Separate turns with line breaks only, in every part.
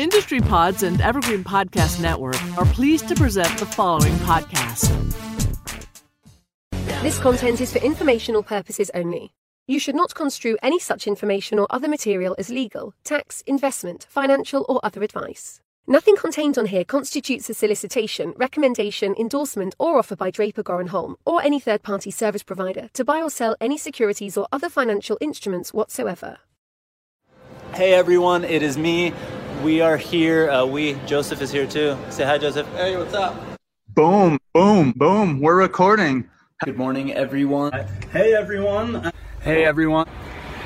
Industry Pods and Evergreen Podcast Network are pleased to present the following podcast.
This content is for informational purposes only. You should not construe any such information or other material as legal, tax, investment, financial, or other advice. Nothing contained on here constitutes a solicitation, recommendation, endorsement, or offer by Draper Goren Holm or any third party service provider to buy or sell any securities or other financial instruments whatsoever.
Hey everyone, it is me. We are here. Uh, we, Joseph is here too. Say hi, Joseph.
Hey, what's up?
Boom, boom, boom. We're recording.
Good morning, everyone.
Hey, everyone.
Hey, everyone.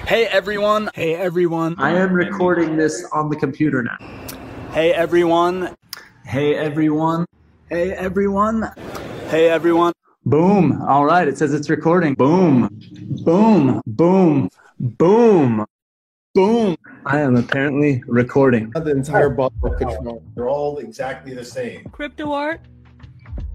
Hey, everyone.
Hey, everyone.
I am recording this on the computer now.
Hey, everyone.
Hey, everyone.
Hey, everyone.
Hey, everyone.
Boom. All right. It says it's recording. Boom. Boom. Boom. Boom. Boom.
I am apparently recording.
The entire bottle of control. They're all exactly the same.
crypto art,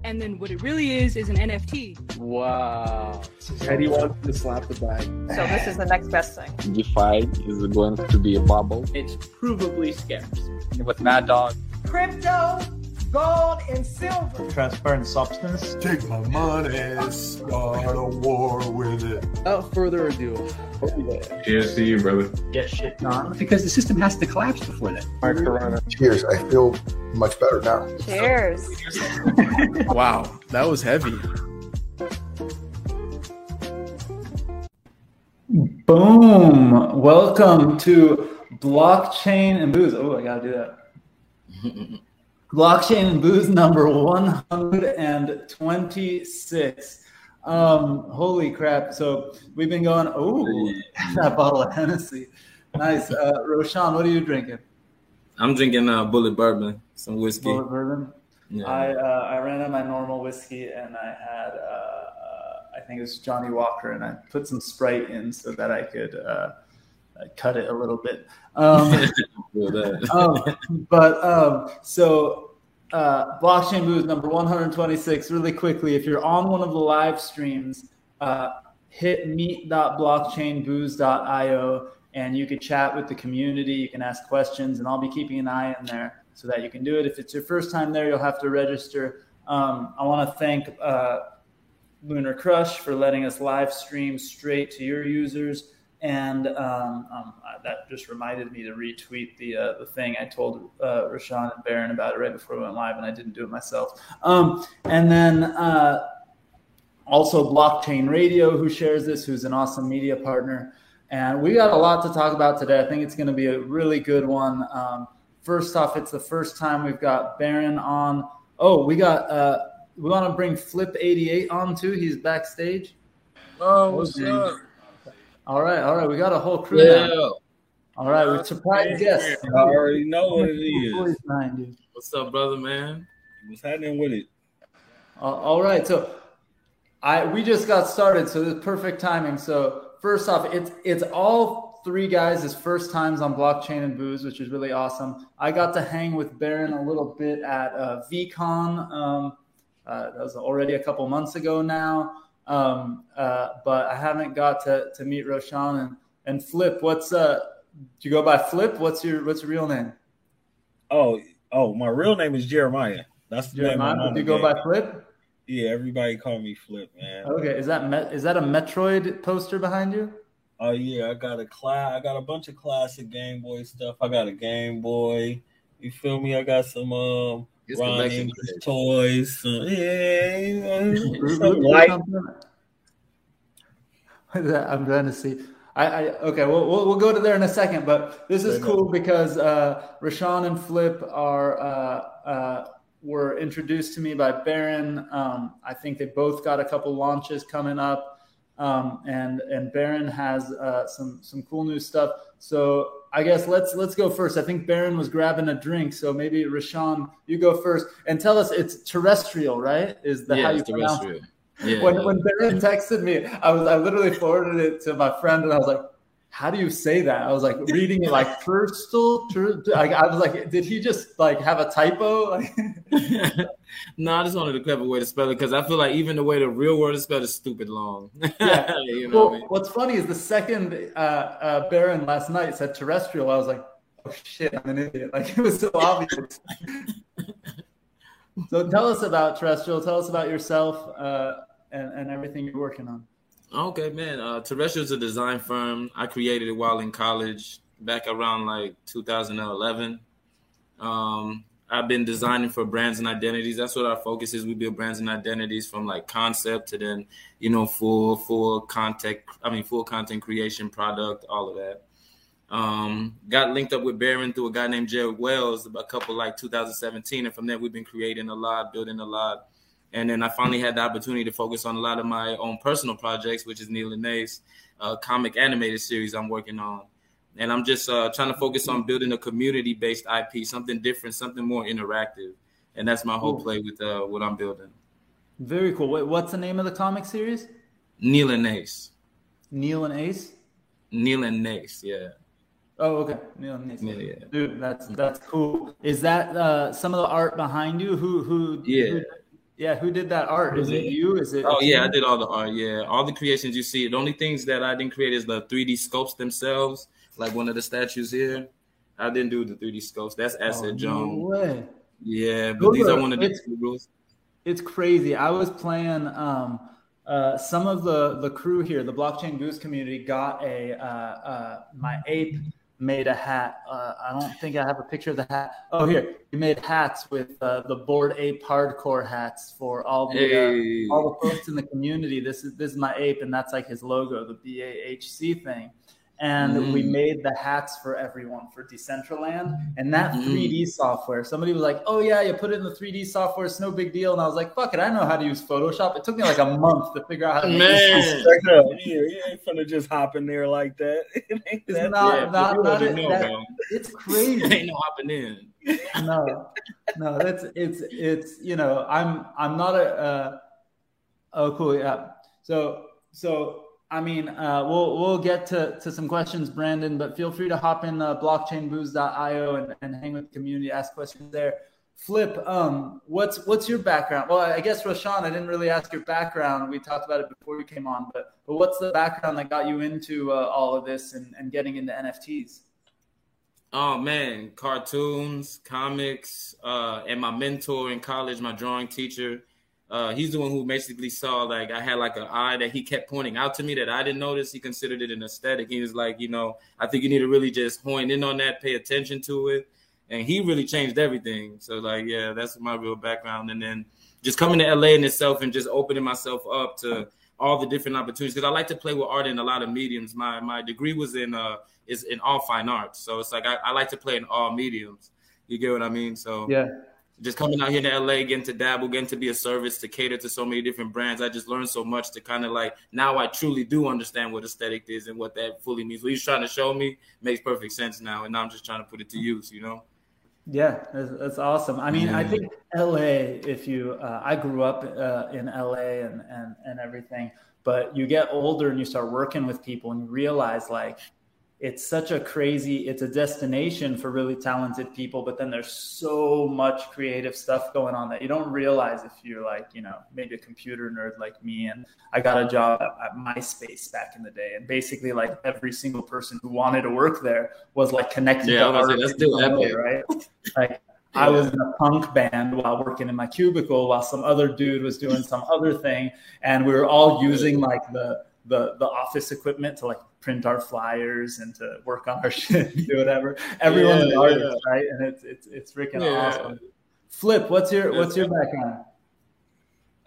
and then what it really is is an NFT.
Wow.
Eddie wants to slap the bag.
So this is the next best thing.
DeFi is going to be a bubble.
It's provably scarce. With Mad Dog.
Crypto, gold, and silver.
Transparent substance.
Take my money, start a war with it.
Without further ado,
Cheers to you, brother.
get shit done.
Because the system has to collapse before that.
My corona. Cheers. I feel much better now.
Cheers.
Wow, that was heavy.
Boom. Welcome to Blockchain and Booze. Oh, I got to do that. Blockchain and Booze number 126. Um, holy crap. So we've been going, oh, that bottle of Hennessy. Nice. Uh, Roshan, what are you drinking?
I'm drinking uh, Bulleit bourbon, some whiskey.
Bulleit bourbon.
Yeah.
I uh, I ran out my normal whiskey and I had uh, uh, I think it was Johnnie Walker and I put some Sprite in so that I could cut it a little bit. Um, um, but um, so uh, blockchain booze number 126 really quickly if you're on one of the live streams uh, hit meet.blockchainbooze.io and you can chat with the community you can ask questions and i'll be keeping an eye in there so that you can do it. If it's your first time there you'll have to register. Um, i want to thank uh, LunarCrush for letting us live stream straight to your users and um, um, that just reminded me to retweet the uh, the thing I told uh, Rashawn and Baron about it right before we went live, and I didn't do it myself. Um, and then uh, also Blockchain Radio, who shares this, who's an awesome media partner. And we got a lot to talk about today. I think it's going to be a really good one. Um, first off, it's the first time we've got Baron on. Oh, we got. Uh, we want to bring Flip eighty eight on too. He's backstage.
Oh, what's up?
All right, all right. We got a whole crew
Yeah.
now. All right, with surprise guests.
I already know what it
Who
is.
is behind you?
What's up, brother, man? What's happening with it?
Uh, all right, so I we just got started, so this is perfect timing. So first off, it's it's all three guys' first times on blockchain and booze, which is really awesome. I got to hang with Baron a little bit at uh, VeeCon. Um, uh, that was already a couple months ago now, um, uh, but I haven't got to, to meet Roshan and, and Flip. What's uh? Do you go by Flip? What's your what's your real name?
Oh, oh, my real name is Jeremiah. That's the name.
Jeremiah.
my
Do you go by. Flip?
Yeah, everybody call me Flip, man.
Okay, is that Met, is that a Metroid poster behind you?
Oh yeah, I got a class. I got a bunch of classic Game Boy stuff. I got a Game Boy. You feel me? I got some um
It's the Mexican
toys. Some, yeah, you some light.
something? What is that? I'm trying to see. I, I okay. We'll, we'll we'll go to there in a second, but this is cool because uh, Rashawn and Flip are uh, uh, were introduced to me by Baron. Um, I think they both got a couple launches coming up, um, and and Baron has uh, some some cool new stuff. So I guess let's let's go first. I think Baron was grabbing a drink, so maybe Rashawn, you go first and tell us it's terrestrial, right? Is the
yeah,
how you pronounce it?
terrestrial. Yeah.
when when Baron texted me, I was I literally forwarded it to my friend, and I was like, "How do you say that?" I was like reading it like Turstal. Tur- I, I was like, "Did he just like have a typo?"
No, I just wanted a clever way to spell it because I feel like even the way the real word is spelled is stupid long.
Yeah.
you know
well,
what I mean?
what's funny is the second uh, uh, Baron last night said terrestrial. I was like, oh shit, I'm an idiot. Like it was so obvious. so tell us about Terrestrial. Tell us about yourself uh, and, and everything you're working on.
Okay, man. Uh, Terrestrial is a design firm. I created it while in college, back around like 2011. Um, I've been designing for brands and identities. That's what our focus is. We build brands and identities from like concept to then, you know, full full content. I mean, full content creation, product, all of that. Um, got linked up with Baron through a guy named Jared Wells a couple like 2017, and from there we've been creating a lot, building a lot. And then I finally had the opportunity to focus on a lot of my own personal projects, which is Neil and Ace, a comic animated series I'm working on and I'm just uh, trying to focus on building a community-based IP, something different, something more interactive, and that's my whole play with uh, what I'm building.
Very cool. Wait, what's the name of the comic series?
Neil and Ace.
Neil and Ace.
Neil and Ace, yeah.
Oh, okay. Neil and Ace.
Yeah, yeah.
Dude, that's that's cool. Is that uh, some of the art behind you? Who who?
Yeah.
Who, yeah, who did that art? Is it you? Is it?
Oh yeah, I did all the art. Yeah, all the creations you see. The only things that I didn't create is the 3D sculpts themselves like one of the statues here. I didn't do the 3D scopes. That's Asset
oh,
Jones.
No way.
Yeah, but these are one of the rules.
It's crazy. I was playing um, uh, some of the the crew here, the blockchain booze community got a uh, uh, my ape made a hat. Uh, I don't think I have a picture of the hat. Oh, here we made hats with uh, the Bored Ape hardcore hats for all the uh,
hey.
all the folks in the community. This is this is my ape, and that's like his logo, the BAHC thing and mm. we made the hats for everyone for Decentraland. And that mm. 3D software, somebody was like, "Oh yeah, you put it in the 3D software. It's no big deal." And I was like, "Fuck it, I know how to use Photoshop." It took me like a month to figure out how to.
Man, you, you ain't gonna just hop in there like that. it ain't
it's
that
not,
yeah,
not, not it,
know,
that, it's crazy.
ain't no hopping in.
no, no, that's it's it's you know I'm I'm not a. Uh, oh, cool, yeah. So so I mean, uh, we'll we'll get to, to some questions, Brandon, but feel free to hop in uh, blockchainbooze.io and, and hang with the community, ask questions there. Flip, um, what's what's your background? Well, I guess Roshan, I didn't really ask your background. We talked about it before you came on, but but what's the background that got you into uh, all of this and, and getting into NFTs?
Oh man, cartoons, comics, uh, and my mentor in college, my drawing teacher uh, he's the one who basically saw like I had like an eye that he kept pointing out to me that I didn't notice. He considered it an aesthetic. He was like, you know, I think you need to really just hone in on that, pay attention to it, and he really changed everything. So like, yeah, that's my real background. And then just coming to LA in itself and just opening myself up to all the different opportunities because I like to play with art in a lot of mediums. My my degree was in uh is in all fine arts, so it's like I, I like to play in all mediums. You get what I mean? So
yeah
just coming out here to LA, getting to dabble, getting to be a service to cater to so many different brands. I just learned so much to kind of like now I truly do understand what aesthetic is and what that fully means. What he's trying to show me makes perfect sense now, and now I'm just trying to put it to use. You know.
Yeah, that's, that's awesome. I mean, yeah. I think LA. If you, uh, I grew up uh, in LA and and and everything, but you get older and you start working with people and you realize like it's such a crazy it's a destination for really talented people but then there's so much creative stuff going on that you don't realize if you're like you know maybe a computer nerd like me. And i got a job at, at myspace back in the day. And basically like every single person who wanted to work there was like connected
yeah,
to
art that's still
way, right? Like I was in a punk band while working in my cubicle while some other dude was doing some other thing. And we were all using like the the the office equipment to like print our flyers and to work on our shit do whatever. Everyone's yeah, an artist, yeah. right? And it's it's it's freaking yeah. awesome. Flip, what's your what's your background?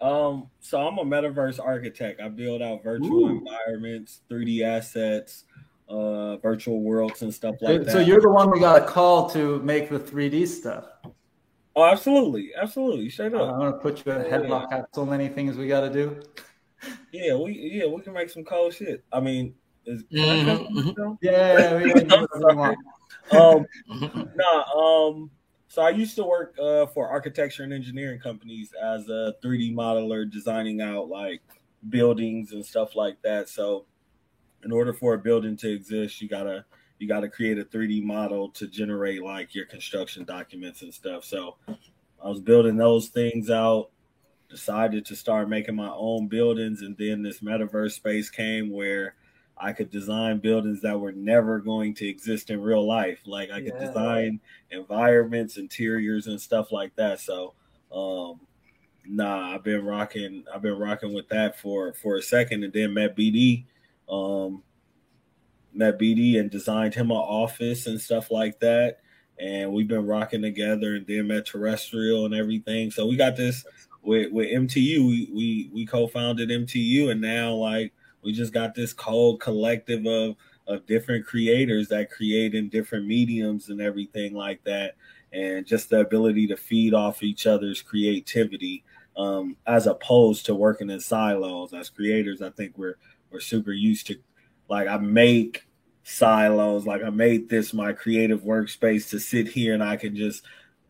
Um, so I'm a metaverse architect. I build out virtual Ooh. environments, 3D assets, uh, virtual worlds, and stuff like
so,
that.
So you're the one we got a call to make the 3D stuff.
Oh, absolutely, absolutely. Straight up.
I'm gonna put you in a headlock. Got so many things we got to do.
Yeah, we yeah we can make some cold shit. I mean, is,
mm-hmm. Yeah, we
um, nah, um, so I used to work uh, for architecture and engineering companies as a 3D modeler, designing out like buildings and stuff like that. So, in order for a building to exist, you gotta you gotta create a 3D model to generate like your construction documents and stuff. So, I was building those things out. Decided to start making my own buildings, and then this metaverse space came where I could design buildings that were never going to exist in real life. Like I could
Yeah.
design environments, interiors, and stuff like that. So, um, nah, I've been rocking. I've been rocking with that for for a second, and then met BD. Um, met BD and designed him an office and stuff like that. And we've been rocking together, and then met Terrestrial and everything. So we got this with with MTU. We we we co-founded MTU, and now like we just got this cold collective of of different creators that create in different mediums and everything like that and just the ability to feed off each other's creativity um, as opposed to working in silos as creators i think we're we're super used to like i make silos like i made this my creative workspace to sit here and i can just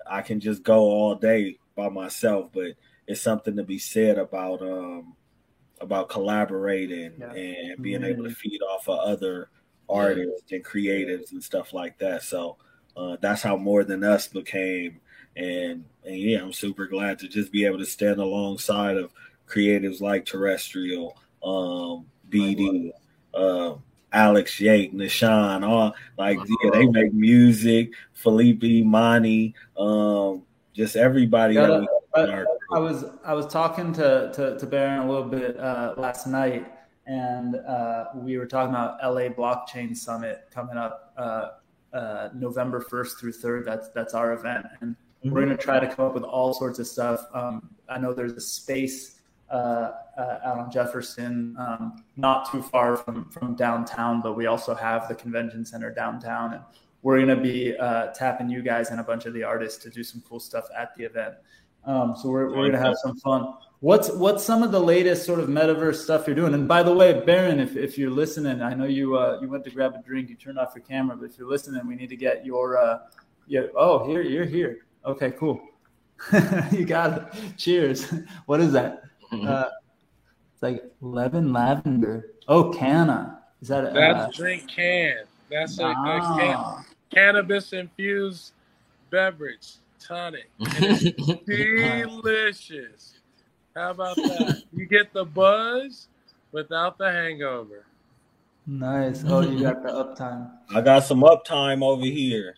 i can just go all day by myself but it's something to be said about um about collaborating
Yeah.
and being able to feed off of other artists and creatives and stuff like that. So uh, that's how More Than Us became. And and yeah, I'm super glad to just be able to stand alongside of creatives like Terrestrial, um, BD, uh, Alex Yake, Nishan, all like yeah, they make music. Felipe, Monty, um, just everybody. that
Gotta-
we-
I, was I was talking to to, to Baron a little bit uh, last night, and uh, we were talking about LA Blockchain Summit coming up uh, uh, November first through third. That's that's our event, and we're going to try to come up with all sorts of stuff. Um, I know there's a space uh, uh, out on Jefferson, um, not too far from from downtown, but we also have the convention center downtown, and we're going to be uh, tapping you guys and a bunch of the artists to do some cool stuff at the event. Um, so we're, we're gonna have some fun. What's what's some of the latest sort of metaverse stuff you're doing? And by the way, Baron, if, if you're listening, I know you uh, you went to grab a drink, you turned off your camera, but if you're listening, we need to get your uh, yeah. Oh, here you're here. Okay, cool. you got it. Cheers. What is that? Uh, it's like lemon lavender. Oh, canna. Is that?
A, that's
Uh,
drink can. That's a, a
Ah.
can, cannabis infused beverage tonic. And it's delicious. How about that? You get the buzz without the hangover.
nice. Oh, you got the uptime.
I got some uptime over here.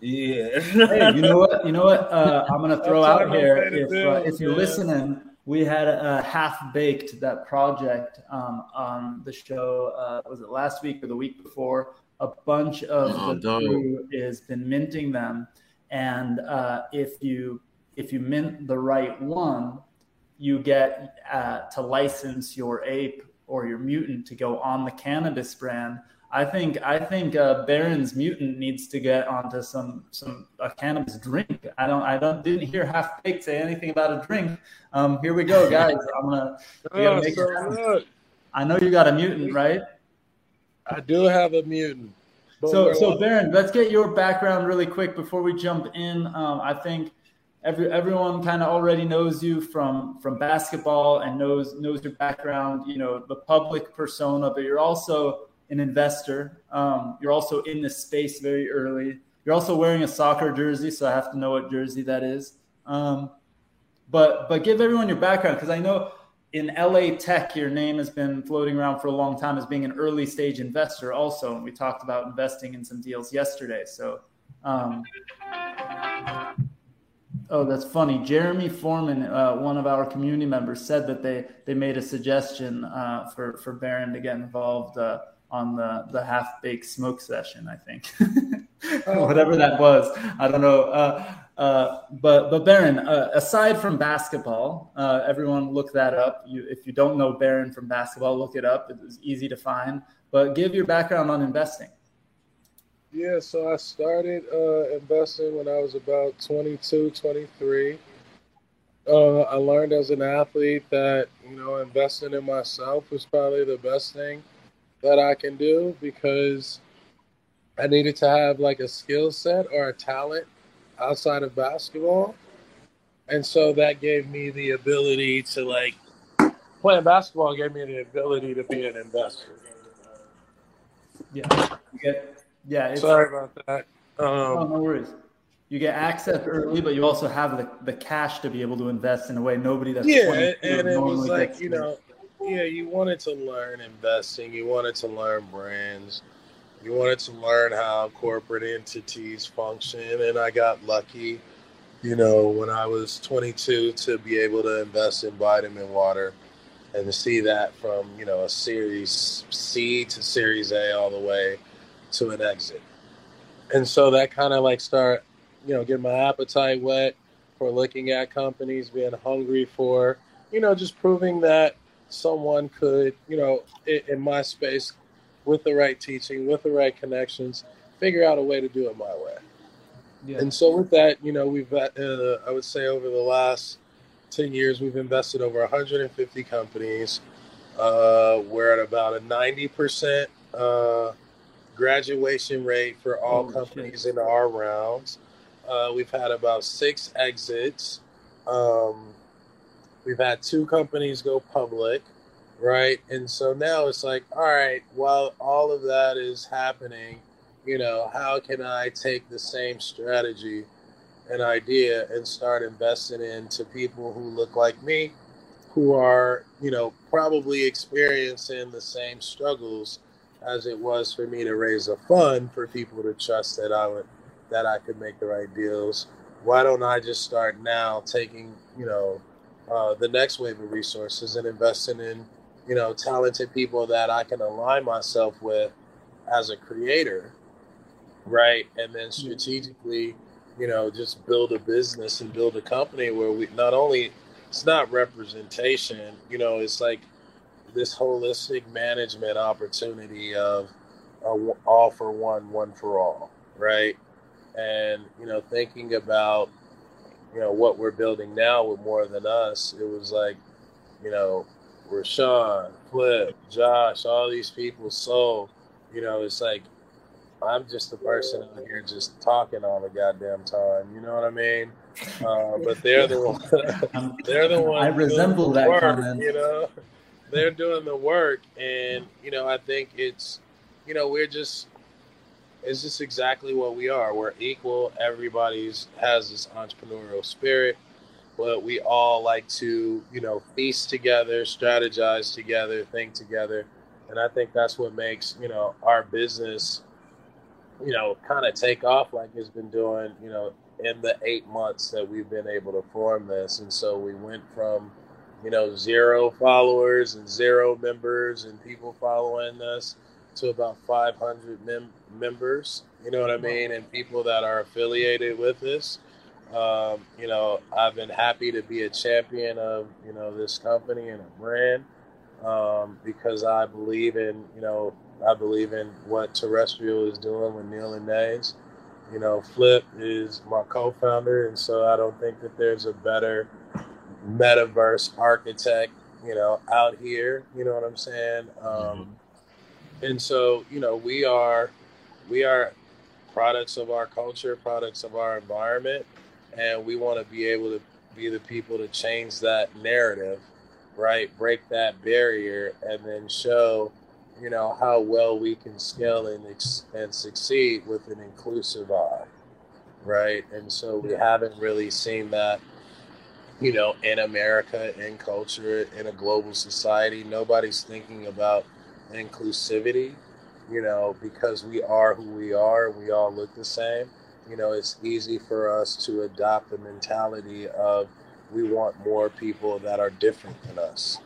Yeah.
hey, you know what? You know what? Uh, I'm gonna throw
That's
out here. If uh, if you're
man.
listening, we had a half baked that project um, on the show. Uh, was it last week or the week before? A bunch of
Oh,
the
dope.
crew has been minting them, and uh, if you if you mint the right one, you get uh, to license your ape or your mutant to go on the cannabis brand. I think I think uh, Baron's mutant needs to get onto some some a cannabis drink. I don't I don't didn't hear half baked say anything about a drink. Um, here we go, guys. I'm gonna.
Oh,
make
so
I know you got a mutant, right?
I do have a mutant. But
So, so Baron, let's get your background really quick before we jump in. Um, I think every everyone kind of already knows you from from basketball and knows knows your background. You know the public persona, but you're also an investor. Um, you're also in this space very early. You're also wearing a soccer jersey, so I have to know what jersey that is. Um, but but give everyone your background because I know in LA Tech your name has been floating around for a long time as being an early stage investor also and we talked about investing in some deals yesterday so um, oh that's funny. Jeremy Foreman uh, one of our community members said that they they made a suggestion uh, for for Baron to get involved uh, on the the half baked smoke session I think. Whatever that was. I don't know uh, but but Baron, uh, aside from basketball, uh, everyone look that up. You, if you don't know Baron from basketball, look it up. It's easy to find. But give your background on investing.
Yeah, so I started uh, investing when I was about 22, 23. Uh, I learned as an athlete that, you know, investing in myself was probably the best thing that I can do because I needed to have like a skill set or a talent outside of basketball. And so that gave me the ability to like playing basketball gave me the ability to be an investor.
Yeah, you get yeah. It's,
Sorry about that.
oh,
Um,
no worries. You get access early, but you also have the, the cash to be able to invest in a way nobody that's
yeah, and it was like you know, yeah, you wanted to learn investing, you wanted to learn brands, you wanted to learn how corporate entities function, and I got lucky, you know, when I was 22 to be able to invest in vitamin water and to see that from, you know, a series C to series A all the way to an exit. And so that kind of like start, you know, getting my appetite wet for looking at companies, being hungry for, you know, just proving that someone could, you know, in my space, with the right teaching, with the right connections, figure out a way to do it my way.
Yeah.
And so with that, you know, we've uh, I would say over the last 10 years, we've invested over 150 companies. Uh, we're at about a 90% uh, graduation rate for all
Holy
companies in our rounds. Uh, we've had about six exits. Um, we've had two companies go public, right? And so now it's like, all right, while all of that is happening, you know, how can I take the same strategy and idea and start investing into people who look like me, who are, you know, probably experiencing the same struggles as it was for me to raise a fund for people to trust that I would that I could make the right deals. Why don't I just start now taking, you know, uh, the next wave of resources and investing in, you know, talented people that I can align myself with as a creator, right? And then strategically, you know, just build a business and build a company where we not only it's not representation, you know, it's like this holistic management opportunity of uh, all for one, one for all, right? And you know, thinking about you know what we're building now with more than us, it was like, you know, Rashawn, Flip, Josh, all these people. So, you know, it's like I'm just the person out here just talking all the goddamn time. You know what I mean? Uh, but they're the one. they're the one.
I resemble that
work,
comment.
You know, they're doing the work, and you know, I think it's, you know, we're just. It's just exactly what we are. We're equal. Everybody's has this entrepreneurial spirit, but we all like to, you know, feast together, strategize together, think together, and I think that's what makes you know our business you know, kind of take off like it's been doing, you know, in the eight months that we've been able to form this. And so we went from, you know, zero followers and zero members and people following us to about 500 mem- members, you know what I mean? And people that are affiliated with us. Um, you know, I've been happy to be a champion of, you know, this company and a brand um, because I believe in, you know, I believe in what Terrestrial is doing with Neil and Nays. You know, Flip is my co-founder, and so I don't think that there's a better metaverse architect, you know, out here. You know what I'm saying? Um, and so, you know, we are we are products of our culture, products of our environment, and we want to be able to be the people to change that narrative, right? Break that barrier, and then show you know how well we can scale and ex- and succeed with an inclusive eye, right? And so we haven't really seen that, you know, in America, in culture, in a global society. Nobody's thinking about inclusivity, you know, because we are who we are. We all look the same. You know, it's easy for us to adopt the mentality of we want more people that are different than us.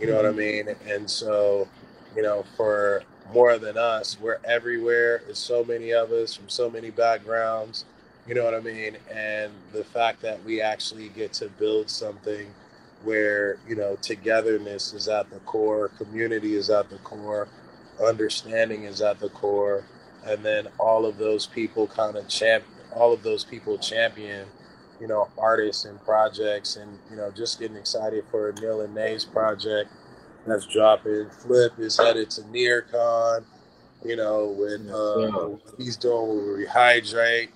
You know what I mm-hmm. mean? And so you know, for more than us. We're everywhere. There's so many of us from so many backgrounds. You know what I mean? And the fact that we actually get to build something where, you know, togetherness is at the core, community is at the core, understanding is at the core, and then all of those people kind of champ all of those people champion, you know, artists and projects and, you know, just getting excited for Neil and Nay's project that's dropping. Flip is headed to NearCon, you know, when uh, he's doing with Rehydrate.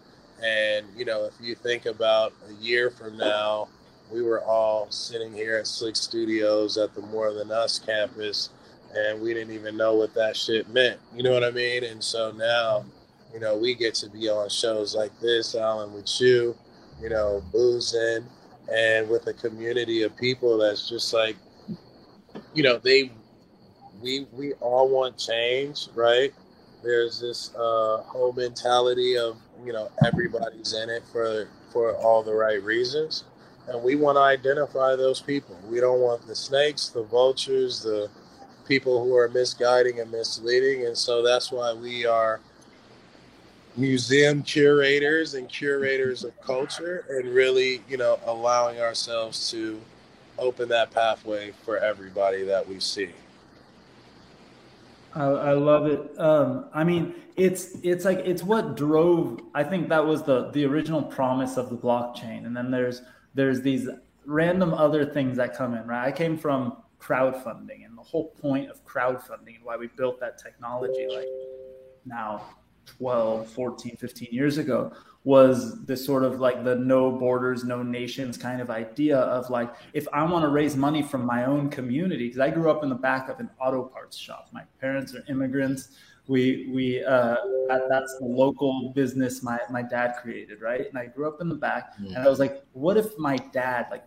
And, you know, if you think about a year from now, we were all sitting here at Slick Studios at the More Than Us campus, and we didn't even know what that shit meant. You know what I mean? And so now, you know, we get to be on shows like this, Alan, with you, you know, boozing, and with a community of people that's just like, you know, they we we all want change, right? There's this uh, whole mentality of you know everybody's in it for for all the right reasons, and we want to identify those people. We don't want the snakes, the vultures, the people who are misguiding and misleading, and so that's why we are museum curators and curators of culture and really you know allowing ourselves to open that pathway for everybody that we see
I, I love it. Um, I mean, it's it's like it's what drove. I think that was the the original promise of the blockchain, and then there's there's these random other things that come in. Right, I came from crowdfunding, and the whole point of crowdfunding and why we built that technology, like now 12, 14, 15 years ago, was this sort of like the no borders, no nations kind of idea of like, if I want to raise money from my own community, because I grew up in the back of an auto parts shop. My parents are immigrants. We, we, uh, that, that's the local business my, my dad created, right? And I grew up in the back and I was like, what if my dad, like,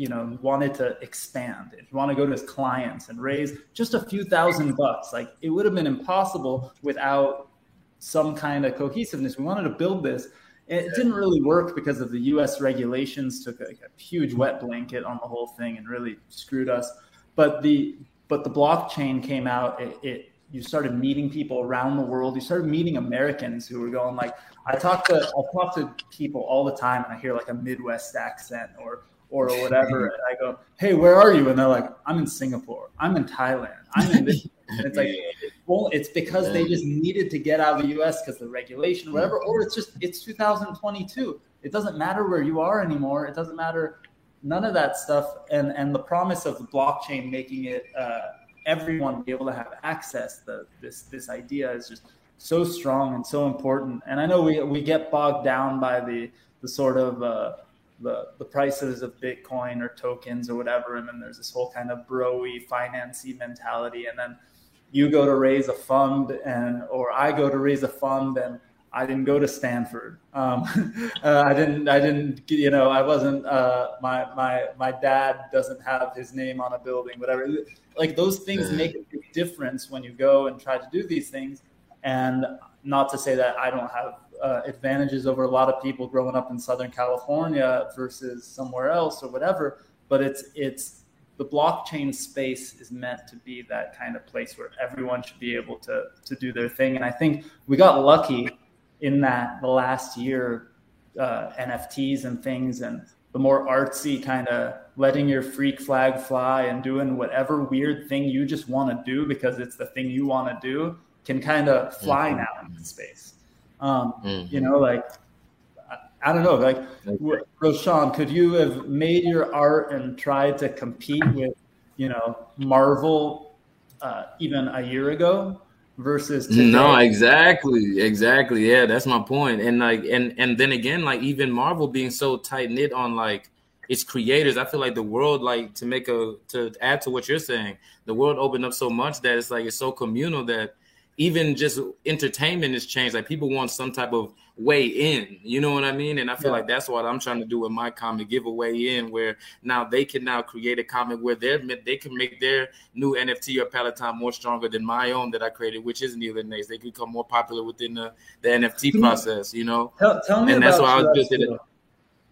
you know, wanted to expand if you want to go to his clients and raise just a few thousand bucks? Like, it would have been impossible without some kind of cohesiveness. We wanted to build this it didn't really work because of the U.S. regulations took a, huge wet blanket on the whole thing and really screwed us. But the but the blockchain came out. It, it you started meeting people around the world. You started meeting Americans who were going like I talk to I talk to people all the time and I hear like a Midwest accent or or whatever. And I go, hey, where are you? And they're like, I'm in Singapore. I'm in Thailand. I'm in this. And it's like, well, it's because they just needed to get out of the US because the regulation or whatever, or it's just, it's 2022. It doesn't matter where you are anymore. It doesn't matter none of that stuff. And, and the promise of the blockchain making it, uh, everyone be able to have access, the, this, this idea is just so strong and so important. And I know we, we get bogged down by the, the sort of, uh, the, the prices of Bitcoin or tokens or whatever. And then there's this whole kind of broy, financy mentality. And then you go to raise a fund and, or I go to raise a fund and I didn't go to Stanford. Um, uh, I didn't, I didn't, you know, I wasn't, uh, my, my, my dad doesn't have his name on a building, whatever. Like those things make a big difference when you go and try to do these things. And not to say that I don't have uh, advantages over a lot of people growing up in Southern California versus somewhere else or whatever. But it's it's the blockchain space is meant to be that kind of place where everyone should be able to to do their thing. And I think we got lucky in that the last year uh, NFTs and things and the more artsy kind of letting your freak flag fly and doing whatever weird thing you just want to do because it's the thing you want to do can kind of fly now in this space. Um, mm-hmm. You know, like I, I don't know, like Roshan, could you have made your art and tried to compete with, you know, Marvel uh, even a year ago? versus today.
no exactly exactly yeah that's my point and like and and then again like even marvel being so tight knit on like its creators i feel like the world like to make a to add to what you're saying the world opened up so much that it's like it's so communal that even just entertainment has changed. Like people want some type of way in, you know what I mean? And I feel yeah. like that's what I'm trying to do with my comic, give a way in where now they can now create a comic where they're they can make their new NFT or Palatine more stronger than my own that I created, which is Neil and Nace. They could become more popular within the, the NFT process, you know?
Tell, tell me
and
about
that's why I was just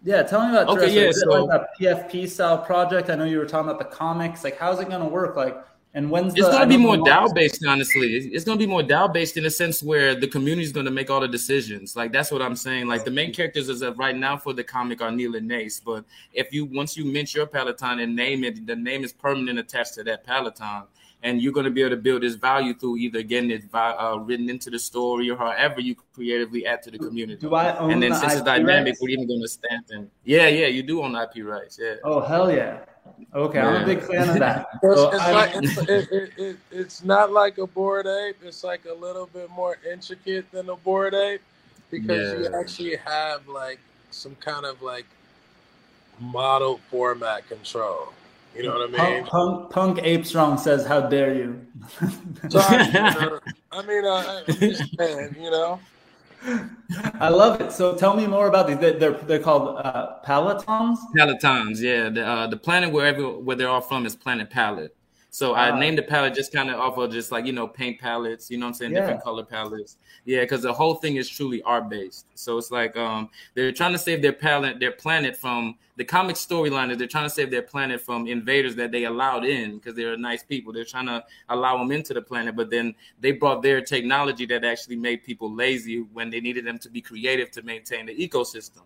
yeah, tell me about
okay, yeah,
so, like that PFP style project. I know you were talking about the comics. Like, how's it going to work? Like, and when's
it's going to be more DAO based, honestly. It's going to be more DAO based in a sense where the community is going to make all the decisions. Like that's what I'm saying. Like the main characters as of right now for the comic are Neil and Nace. But if you once you mint your Peloton and name it, the name is permanent attached to that Peloton, and you're going to be able to build this value through either getting it uh, written into the story or however you creatively add to the community.
Do I own
and then
the
since
IP
it's dynamic,
rights?
we're even going to stamp them. Yeah, yeah, you do own IP rights. Yeah.
Oh hell yeah! Okay, I'm a big fan of that.
It's,
So
it's
I-
like it's, it, it, it, it's not like a Bored Ape. It's like a little bit more intricate than a Bored Ape because you actually have like some kind of like model format control. You know what I mean?
Punk, punk, punk Ape Strong says, "How dare you?"
So I, I mean, uh, I'm just saying, you know.
I love it. So tell me more about these. They're they're, called uh, palatons.
Pelotons, yeah. The uh, the planet wherever where they're all from is Planet Palette, So I
Ah.
named the palette just kind of off of just like you know paint palettes, you know what I'm saying,
Yeah.
different color palettes. Yeah, because the whole thing is truly art based. So it's like um they're trying to save their planet, their planet from the comic storyline is they're trying to save their planet from invaders that they allowed in because they're nice people. They're trying to allow them into the planet, but then they brought their technology that actually made people lazy when they needed them to be creative to maintain the ecosystem.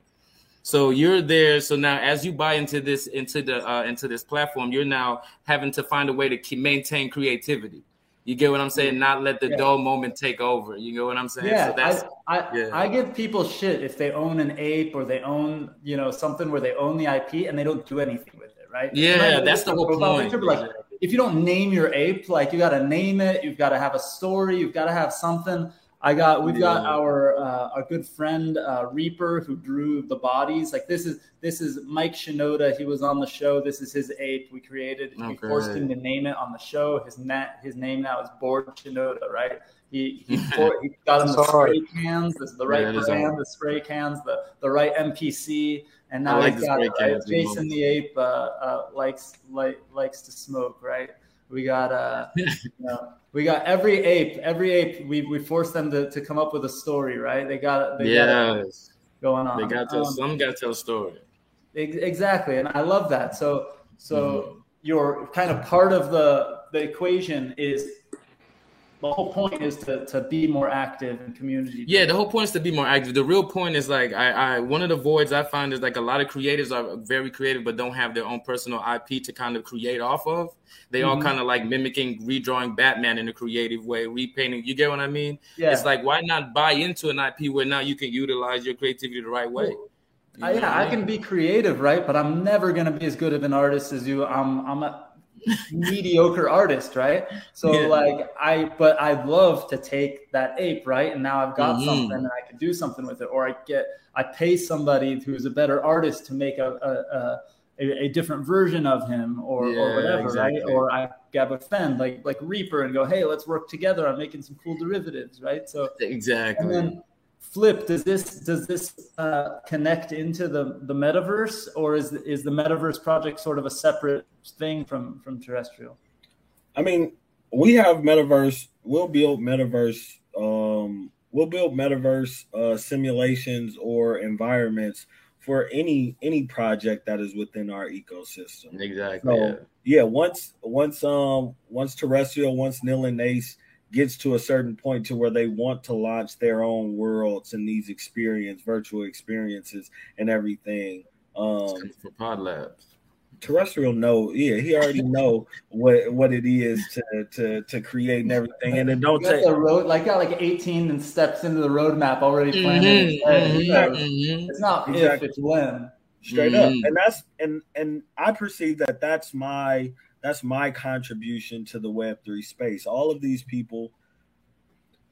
So you're there. So now, as you buy into this into the uh, into this platform, you're now having to find a way to keep, maintain creativity. You get what I'm saying? Not let the
Yeah.
dull moment take over. You get what I'm saying?
Yeah,
so that's
I, I,
yeah.
I give people shit if they own an ape or they own, you know, something where they own the IP and they don't do anything with it, right?
Yeah, that's the whole point.
like, if you don't name your ape, like you got to name it, you've got to have a story, you've got to have something. I got, we've got our uh, our good friend uh, Reaper who drew the bodies. Like this is this is Mike Shinoda. He was on the show. This is his ape we created. We forced him to name it on the show. His net, his name now is Board Shinoda, right? He he, for, he got him the
hard.
spray cans, the, the right
Yeah,
brand, the spray cans, the the right NPC, and now
I like
got right?
the
Jason the ape uh, uh, likes like likes to smoke, right? We got uh, you know, we got every ape, every ape. We we forced them to, to come up with a story, right? They got they got going on.
They got to
Um,
some got to tell a story.
Exactly, and I love that. So, so
Mm-hmm.
your kind of part of the the equation is the whole point is to to be more active in community.
Yeah, the whole point is to be more active. The real point is like I, I one of the voids I find is like a lot of creatives are very creative but don't have their own personal IP to kind of create off of. They all
Mhm.
kind of like mimicking, redrawing Batman in a creative way, repainting. You get what I mean?
Yeah.
It's like why not buy into an IP where now you can utilize your creativity the right way? You
Uh,
know
yeah, I
mean?
can be creative, right? But I'm never gonna be as good of an artist as you. I'm I'm a mediocre artist, right? So
Yeah.
like I, but I'd love to take that ape, right? And now I've got
Mhm.
something and I can do something with it, or I get I pay somebody who's a better artist to make a a, a, a, a different version of him, or
Yeah,
or whatever,
exactly.
right? Or I grab a friend like like Reaper and go, hey, let's work together on making some cool derivatives, right? So
Exactly.
and then flip does this does this uh, connect into the the metaverse or is is the metaverse project sort of a separate thing from from terrestrial
I mean, we have metaverse. We'll build metaverse. Um, we'll build metaverse uh, simulations or environments for any any project that is within our ecosystem.
Exactly.
So
yeah.
yeah, once once um once terrestrial, once Nil and Ace gets to a certain point to where they want to launch their own worlds and these experience virtual experiences and everything. Um
for Pod Labs.
terrestrial know yeah he already know what what it is to to to create and everything and then don't
You got
take
the road like got like 18 and steps into the roadmap already planned in his
Mhm,
head.
mhm,
It's like-
mhm.
it's not if
Exactly.
it's when
straight up
Mhm.
and that's and and i perceive that that's my that's my contribution to the web3 space all of these people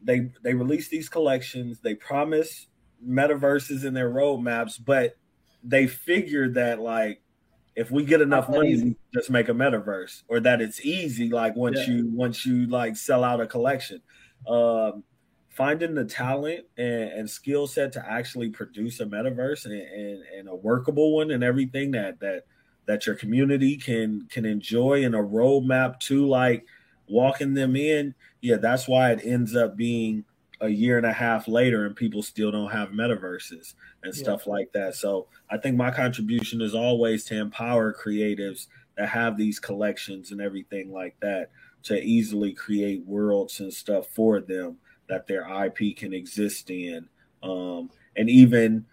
they they release these collections they promise metaverses in their roadmaps but they figure that like if we get enough money
easy.
just make a metaverse or that it's easy like once
Yeah.
you once you like sell out a collection um finding the talent and, and skill set to actually produce a metaverse and, and, and a workable one and everything that that that your community can can enjoy and a roadmap to like walking them in yeah that's why it ends up being a year and a half later and people still don't have metaverses and
Yeah.
stuff like that so i think my contribution is always to empower creatives that have these collections and everything like that to easily create worlds and stuff for them that their IP can exist in. Um, and even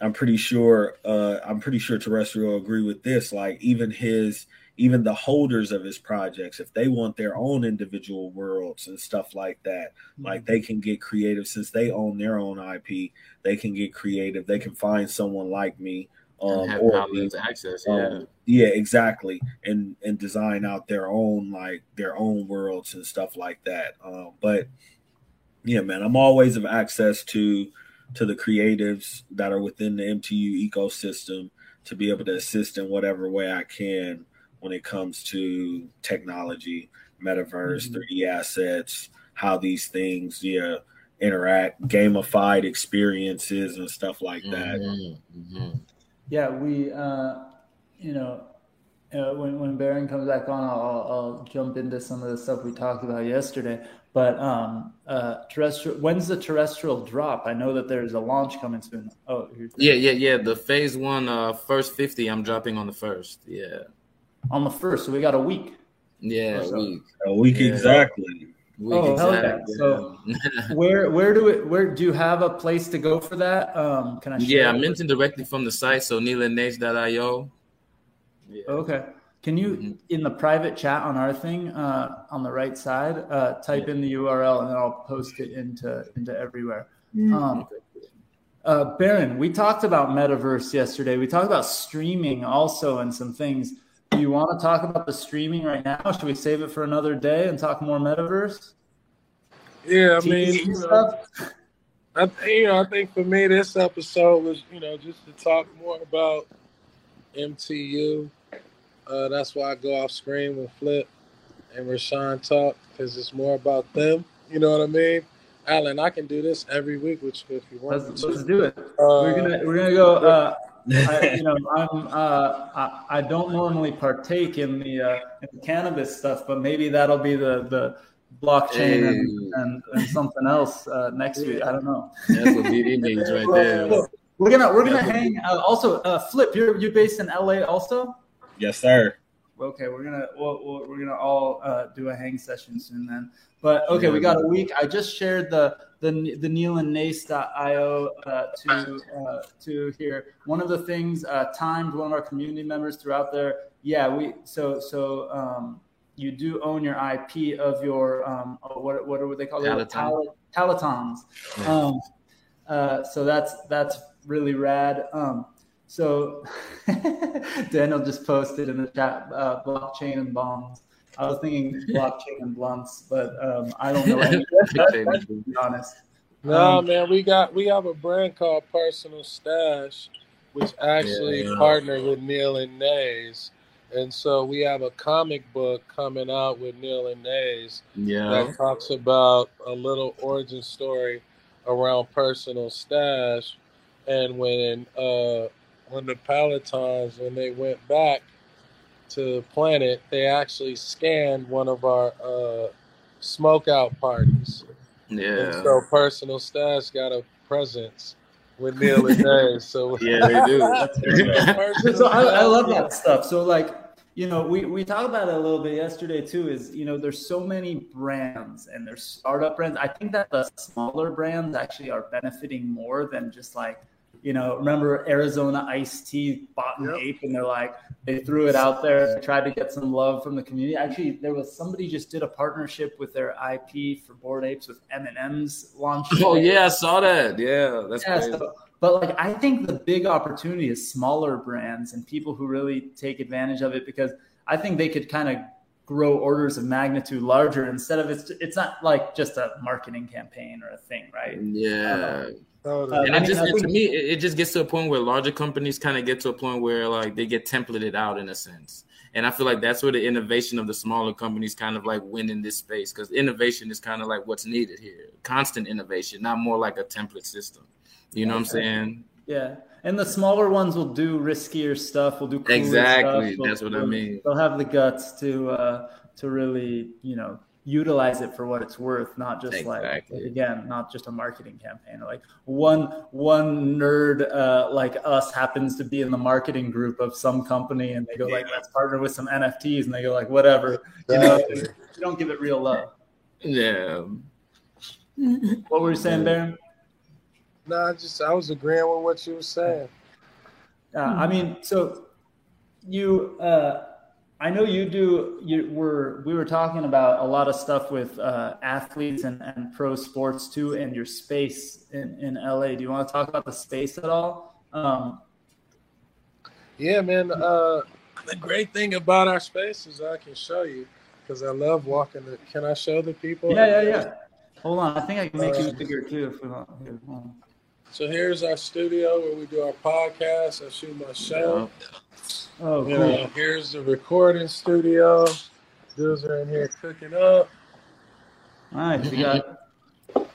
I'm pretty sure uh, I'm pretty sure terrestrial will agree with this. Like even his even the holders of his projects, if they want their own individual worlds and stuff like that, like they can get creative since they own their own IP. They can get creative. They can find someone like me um, or me,
access.
um,
Yeah.
yeah exactly and and design out their own like their own worlds and stuff like that um but yeah man i'm always of access to to the creatives that are within the mtu ecosystem to be able to assist in whatever way i can when it comes to technology metaverse
Mhm.
3d assets how these things yeah interact gamified experiences and stuff like that
Mhm, mhm.
yeah we uh you know uh, when when Baron comes back on, I'll, I'll jump into some of the stuff we talked about yesterday. But um, uh, terrestrial. When's the terrestrial drop? I know that there's a launch coming soon. Oh, here's-
Yeah, yeah, yeah. The phase one, uh, first fifty, I'm dropping on the first. Yeah,
on the first. So we got a week.
yeah,
So-
week.
A week
Yeah.
exactly.
Week
Oh, hell yeah. So where where do it where do you have a place to go for that? Um, can I? Share
yeah, I'm mentioned directly from the site, so neelandnage.io. Yeah.
Okay. Can you
Mm-hmm.
in the private chat on our thing uh, on the right side uh, type in the URL and then I'll post it into into everywhere. Um, uh, Baron, we talked about metaverse yesterday. We talked about streaming also and some things. Do you want to talk about the streaming right now? Should we save it for another day and talk more metaverse?
Yeah, I
TV
mean, you know. I you know, I think for me this episode was you know just to talk more about MTU. Uh, that's why I go off screen with Flip and Rashawn talk because it's more about them. You know what I mean? Alan, I can do this every week with you if you want.
Let's, let's do it.
Uh,
we're gonna we're gonna go. Uh, I, you know, I'm uh, I, I don't normally partake in the, uh, in the cannabis stuff, but maybe that'll be the the blockchain and, and, and something else uh, next week. I don't know.
That's what BD means right there.
We're gonna we're gonna hang. Also, uh, Flip, you're you're based in LA also.
Yes, sir.
Okay, we're gonna we'll, we'll, we're gonna all uh, do a hang session soon then. But okay, we got a week. I just shared the the the neelandnace.io uh, to uh, to here. One of the things uh, timed one of our community members throughout there. Yeah, we so so um, you do own your IP of your um, what what are they called? Pelotons. Um, uh, so that's that's really rad. Um, so Daniel just posted in the chat uh, blockchain and bombs. I was thinking blockchain and blunts, but um, I don't know. any- to be honest.
No,
Um,
man, we got we have a brand called Personal Stash, which actually
Yeah.
partnered with Neil and Nays. And so we have a comic book coming out with Neil and Nays
Yeah.
that talks about a little origin story around personal stash. And when uh when the Pelotons when they went back to the Planet, they actually scanned one of our uh smoke out parties. And
Yeah.
so personal stash got a presence with Neil and Dave. So
Yeah, they do.
so I, I love that stuff. So like, you know, we, we talked about it a little bit yesterday too, is, you know, there's so many brands and there's startup brands. I think that the smaller brands actually are benefiting more than just like, you know, remember Arizona iced tea bought an ape and they're like, they threw it out there, they tried to get some love from the community. Actually, there was somebody just did a partnership with their IP for Bored Apes with M&M's launch.
Oh yeah, I saw that. Yeah, that's
Yeah,
crazy.
so- but like I think the big opportunity is smaller brands and people who really take advantage of it because I think they could kind of grow orders of magnitude larger instead of it's it's not like just a marketing campaign or a thing, right?
Yeah.
Um, Uh,
and
I
it
mean,
just
I
to me it, it just gets to a point where larger companies kind of get to a point where like they get templated out in a sense and i feel like that's where the innovation of the smaller companies kind of like win in this space because innovation is kind of like what's needed here constant innovation not more like a template system you know what i'm saying
Yeah, and the smaller ones will do riskier stuff. Will do cooler
Exactly,
stuff.
that's what I mean.
They'll have the guts to uh, to really you know utilize it for what it's worth, not just like again, not just a marketing campaign. Like one one nerd uh, like us happens to be in the marketing group of some company, and they go like, "Let's partner with some NFTs," and they go like, "Whatever," you know. You don't give it real love.
yeah
What were you saying, Baron?
No, I just I was agreeing with what you were saying.
Uh, I mean, so you, uh, I know you do. You were we were talking about a lot of stuff with uh, athletes and, and pro sports too, and your space in, in LA. Do you want to talk about the space at all? Um,
Yeah, man. Uh, the great thing about our space is I can show you because I love walking. The, can I show the people?
yeah, yeah, yeah. Hold on, I think I can make you bigger too. If we want. Here.
So here's our studio where we do our podcast. I shoot my show.
Oh,
You know, here's the recording studio. Dudes are in here cooking up.
Nice. You got.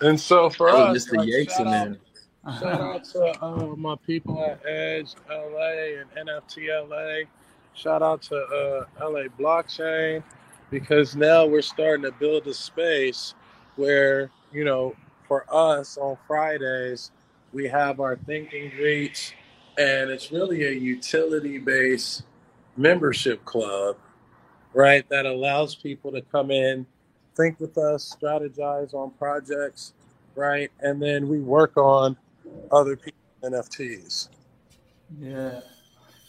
And so for
Oh,
us,
Mr.
like,
Yates
shout
in
out,
there.
shout out to uh, my people at Edge LA and NFT LA. shout out to uh, LA Blockchain because now we're starting to build a space where you know for us on Fridays we have our thinking greets and it's really a utility based membership club right that allows people to come in think with us strategize on projects right and then we work on other people's nfts
Yeah.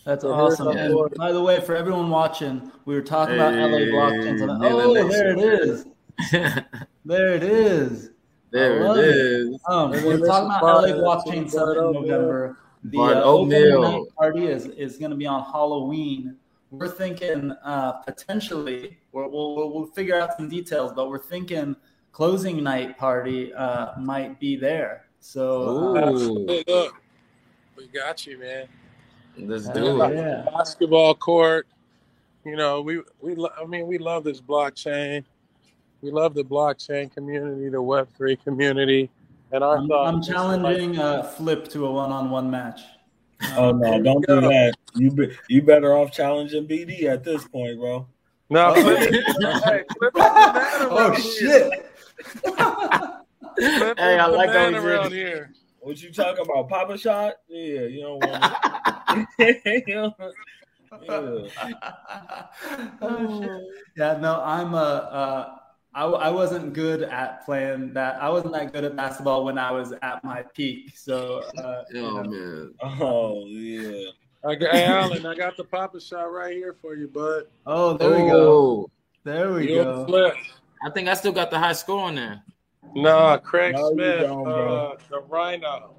That's
So
awesome.
our
And
board.
by the way, for everyone watching, we were talking about LA
Hey,
blockchain. Oh,
and
there it
Nation.
is. There it is.
There it is.
Um, we're talking about LA Blockchain
Bart
Summit in
Oatmeal.
November. The
Bart
uh, opening night party is, is going to be on Halloween. We're thinking uh, potentially, we're, we'll, we'll, we'll figure out some details, but we're thinking closing night party uh, might be there. So, uh,
Look, we got you, man.
Let's
Yeah,
do it.
yeah.
Basketball court. You know, we we lo- I mean, we love this blockchain. We love the blockchain community, the Web three community, and our
I'm,
thought
I'm
is like-
challenging uh, Flip to a one-on-one match.
Oh no, don't do that. You be, you better off challenging BD at this point, bro.
No,
Oh.
Flip, hey, Flip is the man
Oh
around
shit!
Flip
Hey, I like how
man
he
around here.
What you talking about? Pop-A-Shot? Yeah, you don't want to. yeah.
oh, shit. Yeah, no, I'm a. Uh, I, I wasn't good at playing that. I wasn't that good at basketball when I was at my peak. So, uh,
Oh man.
Oh yeah.
I got, hey, Alan, I got the Pop-A-Shot right here for you, bud.
oh, there we go.
Oh,
There we
You and
go.
Flip.
I think I still got the high score on there.
No, Craig
No,
Smith, uh, the Rhino.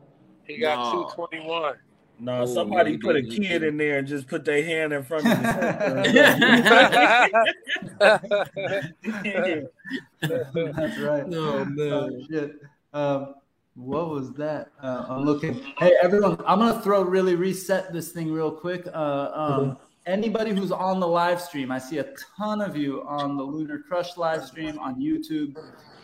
He got
No.
221.
No,
Oh,
somebody
yeah,
put a kid
yeah.
in there and just put their hand in front of the
That's right.
No
Oh,
man.
shit. Um, what was that? Uh, I'm looking. Hey, everyone, I'm going to throw really reset this thing real quick. Uh, um, anybody who's on the live stream, I see a ton of you on the LunarCrush live stream on YouTube.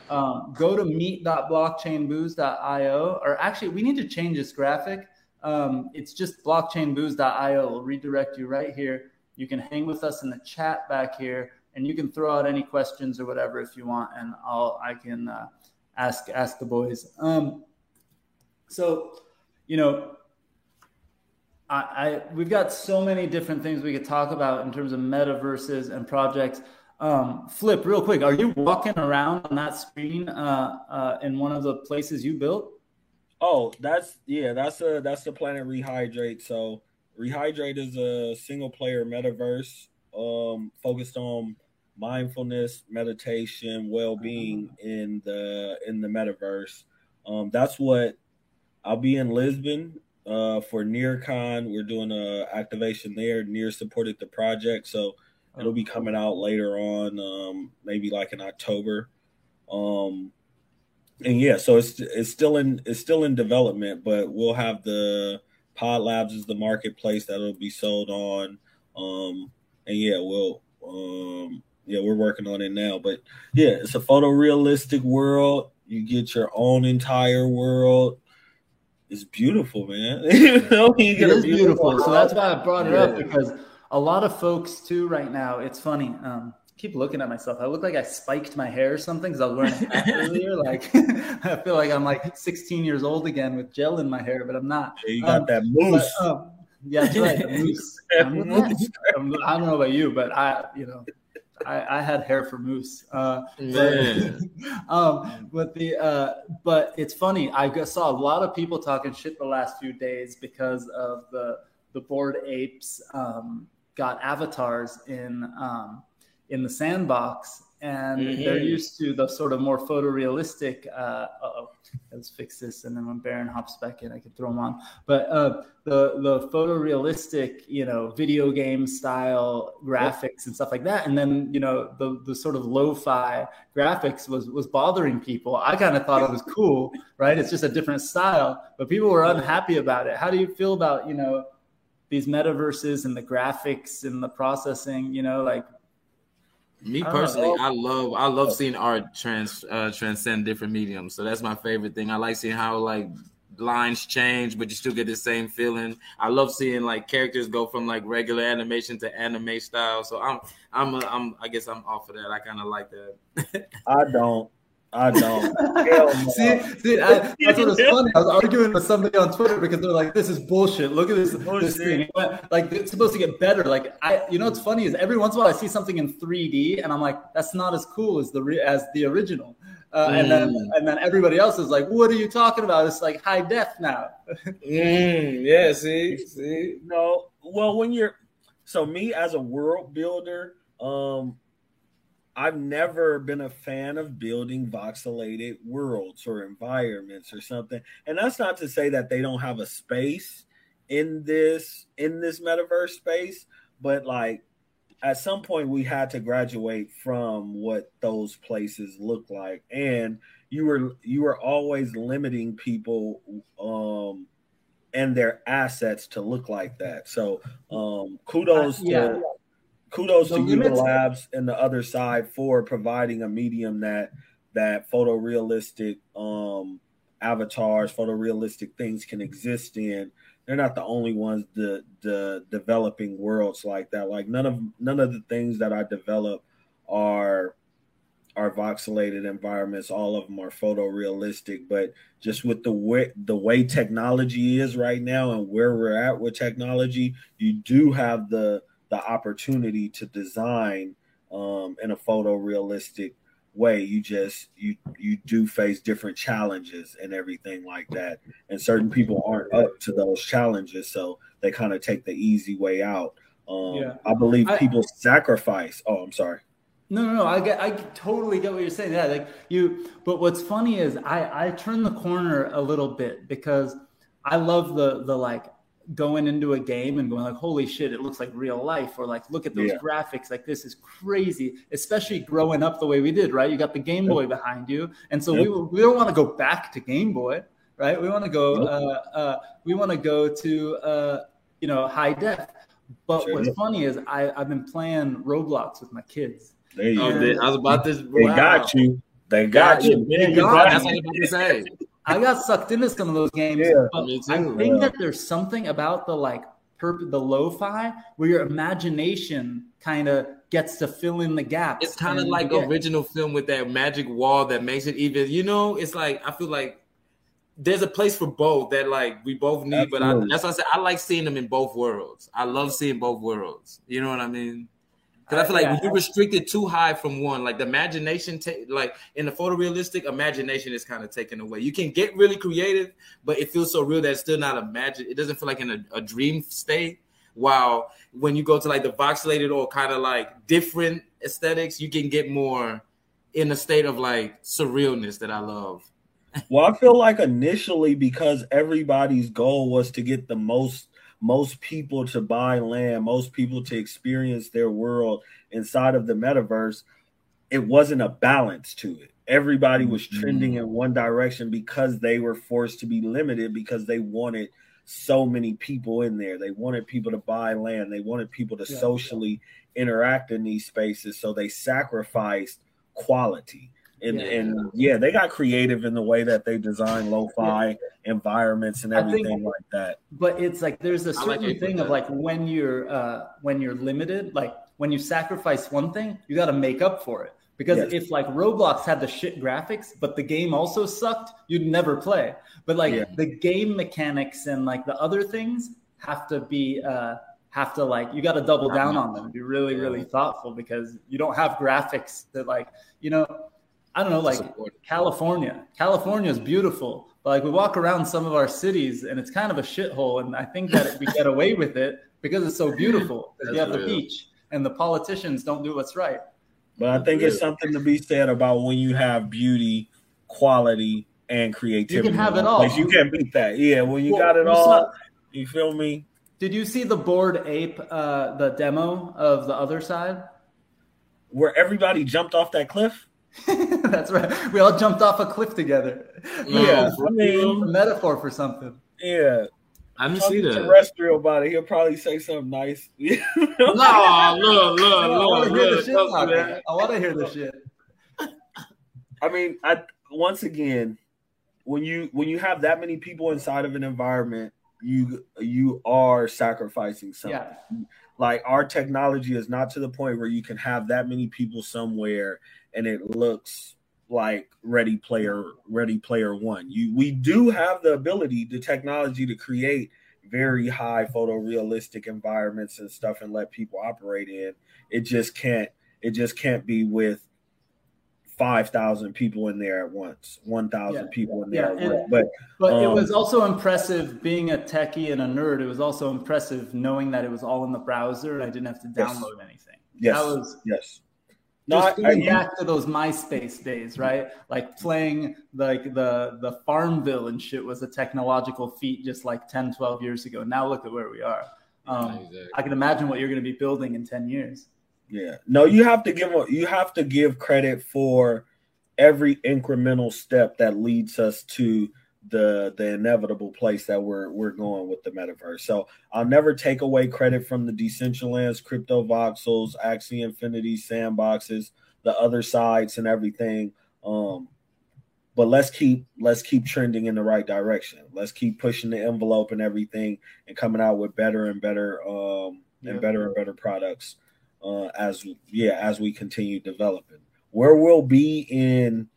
Um, go to meet.blockchainbooze.io, or actually, we need to change this graphic. Um, it's just blockchainbooze.io. It'll redirect you right here. You can hang with us in the chat back here, and you can throw out any questions or whatever if you want, and I'll I can uh, ask ask the boys. Um, so, you know, I, I we've got so many different things we could talk about in terms of metaverses and projects. Um, Flip, real quick, are you walking around on that screen uh, uh, in one of the places you built?
Oh, that's yeah, that's a that's the planet Rehydrate. So Rehydrate is a single player metaverse um focused on mindfulness, meditation, well-being in the in the metaverse. Um that's what I'll be in Lisbon uh for NearCon. We're doing a activation there. Near supported the project, so it'll be coming out later on um maybe like in October. Um and yeah, so it's it's still in it's still in development, but we'll have the Pod Labs is the marketplace that'll be sold on. Um, and yeah, we'll um, yeah, we're working on it now. But yeah, it's a photorealistic world. You get your own entire world. It's beautiful, man. you know, you
It is beautiful. So that's why I brought it up because a lot of folks too right now. It's funny. Um, keep looking at myself. I look like I spiked my hair or something because I was wearing a hat earlier. Like I feel like I'm like 16 years old again with gel in my hair, but I'm not.
Yeah, you got
Um,
that moose.
But, um, yeah, that's right. Moose. I'm- I'm- I don't know about you, but I, you know, I, I had hair for moose. Uh,
Man.
but, um, but the uh, but it's funny. I saw a lot of people talking shit the last few days because of the the Bored Apes um, got avatars in um, in the sandbox, and they're
Mhm.
used to the sort of more photorealistic. Uh, oh, let's fix this, and then when Baron hops back in, I can throw him on. But uh, the the photorealistic, you know, video game style graphics and stuff like that, and then you know the the sort of lo-fi graphics was was bothering people. I kind of thought it was cool, right? It's just a different style, but people were unhappy about it. How do you feel about you know these metaverses and the graphics and the processing? You know, like
Me
I
personally, I love I love seeing art trans uh, transcend different mediums. So that's my favorite thing. I like seeing how like lines change, but you still get the same feeling. I love seeing like characters go from like regular animation to anime style. So I'm I'm a, I'm I guess I'm off of that. I kind of like that.
I don't. I don't.
see, see I, that's what was funny. I was arguing with somebody on Twitter because they're like, "This is bullshit. Look at this, this thing. Like, it's supposed to get better." Like, I, you know, what's funny is every once in a while I see something in 3D, and I'm like, "That's not as cool as the re- as the original." Uh, mm. And then
Mm.
and then everybody else is like, "What are you talking about? It's like high def now."
mm, yeah, see, see.
No, well, when you're so me as a world builder, um, I've never been a fan of building voxelated worlds or environments or something. And that's not to say that they don't have a space in this in this metaverse space, but like at some point we had to graduate from what those places look like and you were you were always limiting people um and their assets to look like that. So um kudos
Uh, yeah.
to kudos
The
to
limits-
Labs and the other side for providing a medium that that photorealistic um avatars, photorealistic things can exist in. They're not the only ones the the developing worlds like that. Like none of none of the things that I develop are are voxelated environments. All of them are photorealistic, but just with the way the way technology is right now and where we're at with technology, you do have the the opportunity to design um, in a photorealistic way. You just you you do face different challenges and everything like that, and certain people aren't up to those challenges, so they kind of take the easy way out. Um,
Yeah.
I believe
I-
people sacrifice. Oh, I'm sorry.
No, no, no. I get, I totally get what you're saying. Yeah, like you. But what's funny is I, I turn the corner a little bit because I love the, the like going into a game and going like, holy shit, it looks like real life, or like, look at those
Yeah.
graphics. Like this is crazy. Especially growing up the way we did, right? You got the Game Boy behind you, and so
Yep.
we we don't want to go back to Game Boy, right? We want to go.
Nope.
Uh, uh, we want to go to uh, you know high def. But
Sure
what's
do.
funny is I, I've been playing Roblox with my kids.
There you
Oh,
go.
I was about to.
They
wow.
got you. They got
Yeah,
you.
yeah,
Man, you got
That's what I was about to say.
I got sucked into some of those games,
Yeah,
but
me
I think
Yeah.
that there's something about the like perp- the lo-fi where your imagination kind of gets to fill in the gaps.
It's kind of like
yeah.
original film with that magic wall that makes it even. You know, it's like I feel like there's a place for both that like we both need. But I, that's why I said I like seeing them in both worlds. I love seeing both worlds. You know what I mean? Because I feel like
Yeah.
when you're restricted too high from one, like the imagination, ta- like in the photorealistic, imagination is kind of taken away. You can get really creative, but it feels so real that it's still not a magic. It doesn't feel like in a, a dream state. While when you go to like the voxelated or kind of like different aesthetics, you can get more in a state of like surrealness that I love.
Well, I feel like initially because everybody's goal was to get the most most people to buy land, most people to experience their world inside of the metaverse, it wasn't a balance to it. Everybody was mm-hmm. trending in one direction because they were forced to be limited because they wanted so many people in there. They wanted people to buy land. They wanted people to
Yeah.
socially interact in these spaces. So they sacrificed quality. And,
Yeah.
and yeah, they got creative in the way that they design lo-fi environments and
I think-
everything like that.
but it's like there's a certain
it with
thing of
that.
like when you're uh when you're limited like when you sacrifice one thing you got to make up for it because
Yes.
if like roblox had the shit graphics but the game also sucked you'd never play but like
Yeah.
the game mechanics and like the other things have to be uh have to like you got to double down on them be really really thoughtful because you don't have graphics that like you know i don't know like
Support.
California. California is beautiful. But like we walk around some of our cities and it's kind of a shithole. And I think that we get away with it because it's so beautiful. You
That's
have the beach and the politicians don't do what's right.
But I think it's something to be said about when you have beauty, quality, and creativity.
You
can
have
it
all.
place. You can't beat that. Yeah, when you
Well,
got it
you
all,
saw-
you feel me?
Did you see the Bored Ape, uh, the demo of the other side?
Where everybody jumped off that cliff.
That's right. We all jumped off a cliff together.
Yeah,
for
I mean,
a metaphor for something.
yeah.
I didn't
Talk
see that.
terrestrial about it. He'll probably say something nice.
No, look, look,
I want
look,
to hear the
look.
shit
Don't
talk.
do that.
I want to hear the shit.
I mean, I once again, when you when you have that many people inside of an environment, you you are sacrificing something.
Yeah.
Like our technology is not to the point where you can have that many people somewhere and it looks like ready player ready player one. You we do have the ability, the technology to create very high photorealistic environments and stuff and let people operate in. It just can't it just can't be with five thousand people in there at once, one thousand
Yeah.
people in there
Yeah,
at
and-
once. But
But it
um,
was also impressive being a techie and a nerd. It was also impressive knowing that it was all in the browser and I didn't have to
Yes.
download anything.
yes,
That was
yes. No,
just going
I-
back to those MySpace days, right? Like playing like the the Farmville and shit was a technological feat just like 10, 12 years ago. Now look at where we are. Um, I can imagine what you're going to be building in 10 years.
Yeah. No, you have to give you have to give credit for every incremental step that leads us to the the inevitable place that we're we're going with the metaverse. So I'll never take away credit from the Decentralands, crypto voxels, Axie Infinity sandboxes, the other sites and everything. Um but let's keep let's keep trending in the right direction. Let's keep pushing the envelope and everything and coming out with better and better um and
Yeah.
better and better products uh as yeah as we continue developing. Where we'll be in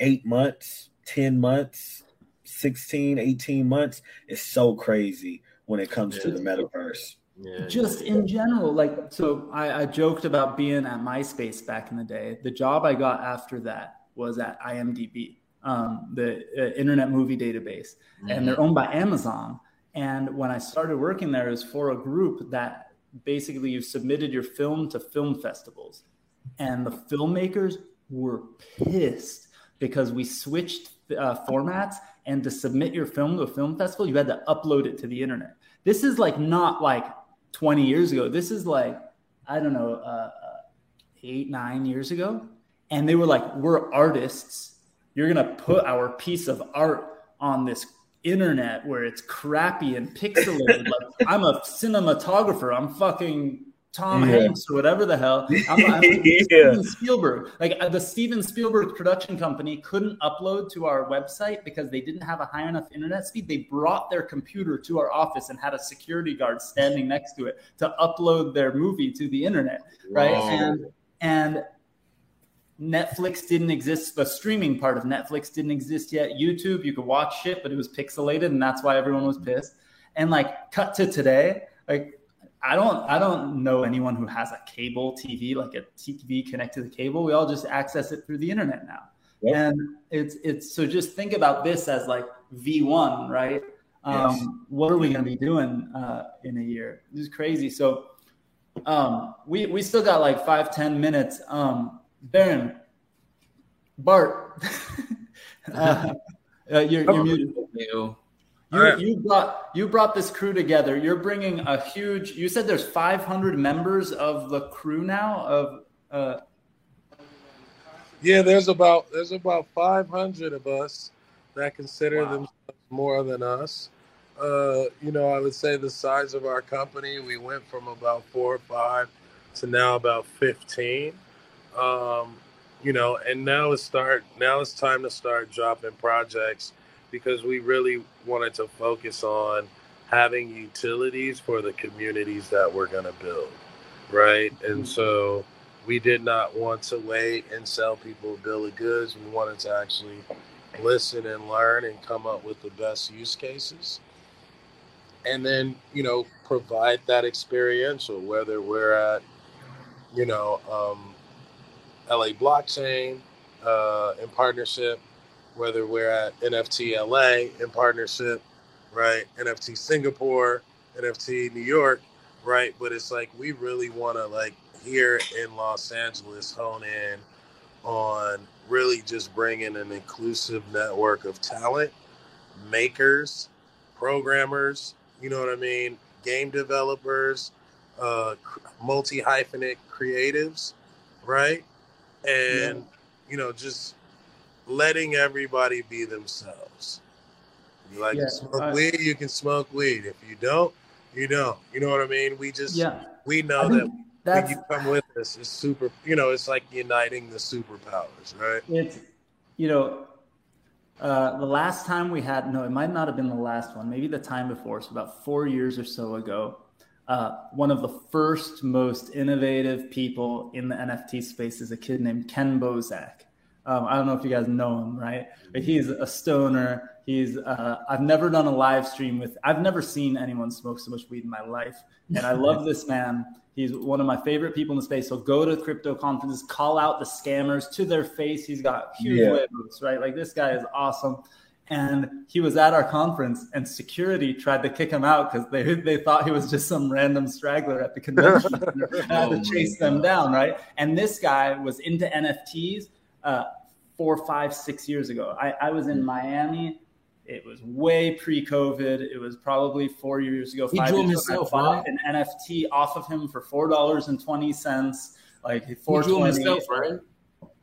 8 months, 10 months, 16, 18 months is so crazy when it comes to the metaverse.
just in general like so I, I joked about being at myspace back in the day. The job i got after that was at imdb um, the uh, internet movie database and they're owned by amazon. And when i started working there it was for a group that basically you submitted your film to film festivals. And the filmmakers were pissed because we switched uh, formats and to submit your film to a film festival you had to upload it to the internet. This is like not like 20 years ago. This is like i don't know uh, uh, eight nine years ago. And they were like we're artists. You're gonna put our piece of art on this internet where it's crappy and pixelated. Like i'm a cinematographer. I'm fucking tom
Yeah.
hanks or whatever the hell i'm, I'm
Yeah.
steven spielberg like uh, the steven spielberg production company couldn't upload to our website because they didn't have a high enough internet speed they brought their computer to our office and had a security guard standing next to it to upload their movie to the internet right
Wow.
and and Netflix didn't exist. The streaming part of Netflix didn't exist yet. YouTube, you could watch shit, but it was pixelated, and that's why everyone was pissed. And like, cut to today, like, I don't, I don't know anyone who has a cable TV, like a TV connected to the cable. We all just access it through the internet now.
Yep.
And it's, it's so just think about this as like V1, right? Um,
Yes.
What are we going to be doing uh, in a year? This is crazy. So um, we we still got like five ten minutes. Um, Baron, Bart, uh, uh, you're, you're muted.
Yo.
You, you brought you brought this crew together. You're bringing a huge. You said there's 500 members of the crew now. Of uh,
Yeah, there's about there's about 500 of us that consider
Wow.
themselves more than us. Uh, you know, I would say the size of our company, we went from about four or five to now about 15. Um, you know, and now it's start now it's time to start dropping projects because we really wanted to focus on having utilities for the communities that we're going to build, right? And so we did not want to wait and sell people a bill of goods. We wanted to actually listen and learn and come up with the best use cases. And then, you know, provide that experiential, whether we're at, you know, um, LA Blockchain uh, in partnership, whether we're at NFT LA in partnership, right? NFT Singapore, NFT New York, right? But it's like we really want to like here in Los Angeles hone in on really just bringing an inclusive network of talent, makers, programmers, you know what I mean, game developers, uh, multi hyphenate creatives, right? And you know, just letting everybody be themselves. You like
Yeah,
to smoke
I-
weed, you can smoke weed. If you don't, you don't. You know what I mean? We just
Yeah.
we know that when you come with us, it's super. You know, it's like uniting the superpowers, right?
it's you know Uh, the last time we had, no, it might not have been the last one, maybe the time before, so about four years or so ago, uh, one of the first most innovative people in the NFT space is a kid named Ken Bozak. Um, I don't know if you guys know him, right? But he's a stoner. He's uh, I've never done a live stream with. I've never seen anyone smoke so much weed in my life, and I love this man. He's one of my favorite people in the space. So go to crypto conferences, call out the scammers to their face. He's got huge
Yeah.
huevos, right? Like this guy is awesome. And he was at our conference, and security tried to kick him out because they they thought he was just some random straggler at the convention. and had
Oh
to chase them down, right? And this guy was into NFTs uh, four, five, six years ago. I, I was in Miami. It was way pre-COVID. It was probably four years ago.
He drew
years
him
ago. I
himself,
bought
right?
An NFT off of him for four dollars and twenty cents. Like
He
four
drew himself, right?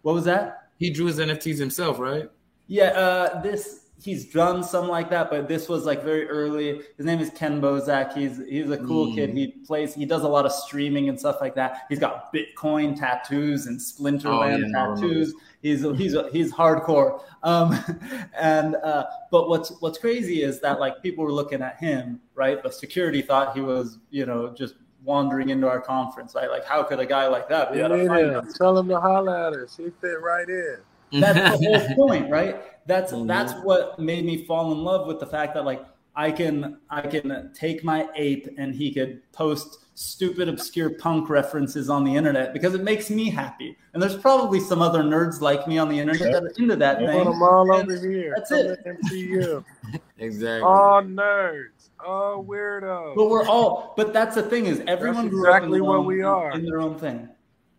What was that?
He drew his NFTs himself, right?
Yeah, uh, this he's done some like that, but this was like very early. His name is Ken Bozak. He's he's a cool
Mm.
kid. He plays. He does a lot of streaming and stuff like that. He's got Bitcoin tattoos and Splinterland
Oh, yeah,
tattoos. He's he's he's hardcore. Um, and uh, but what's what's crazy is that like people were looking at him, right? The security thought he was you know just wandering into our conference, right? Like how could a guy like that be
We
able to find
him. Tell him to holler at us. He fit right in.
That's the whole point, right? That's
Mhm.
that's what made me fall in love with the fact that like I can I can take my ape and he could post stupid obscure punk references on the internet because it makes me happy. And there's probably some other nerds like me on the internet that are into that
Put
thing.
them all over here.
That's
Come
it.
MTU.
Exactly.
all nerds. All weirdos.
But we're all but that's the thing is everyone
That's
grew up in
exactly
their
what
own-
we are.
in their own thing.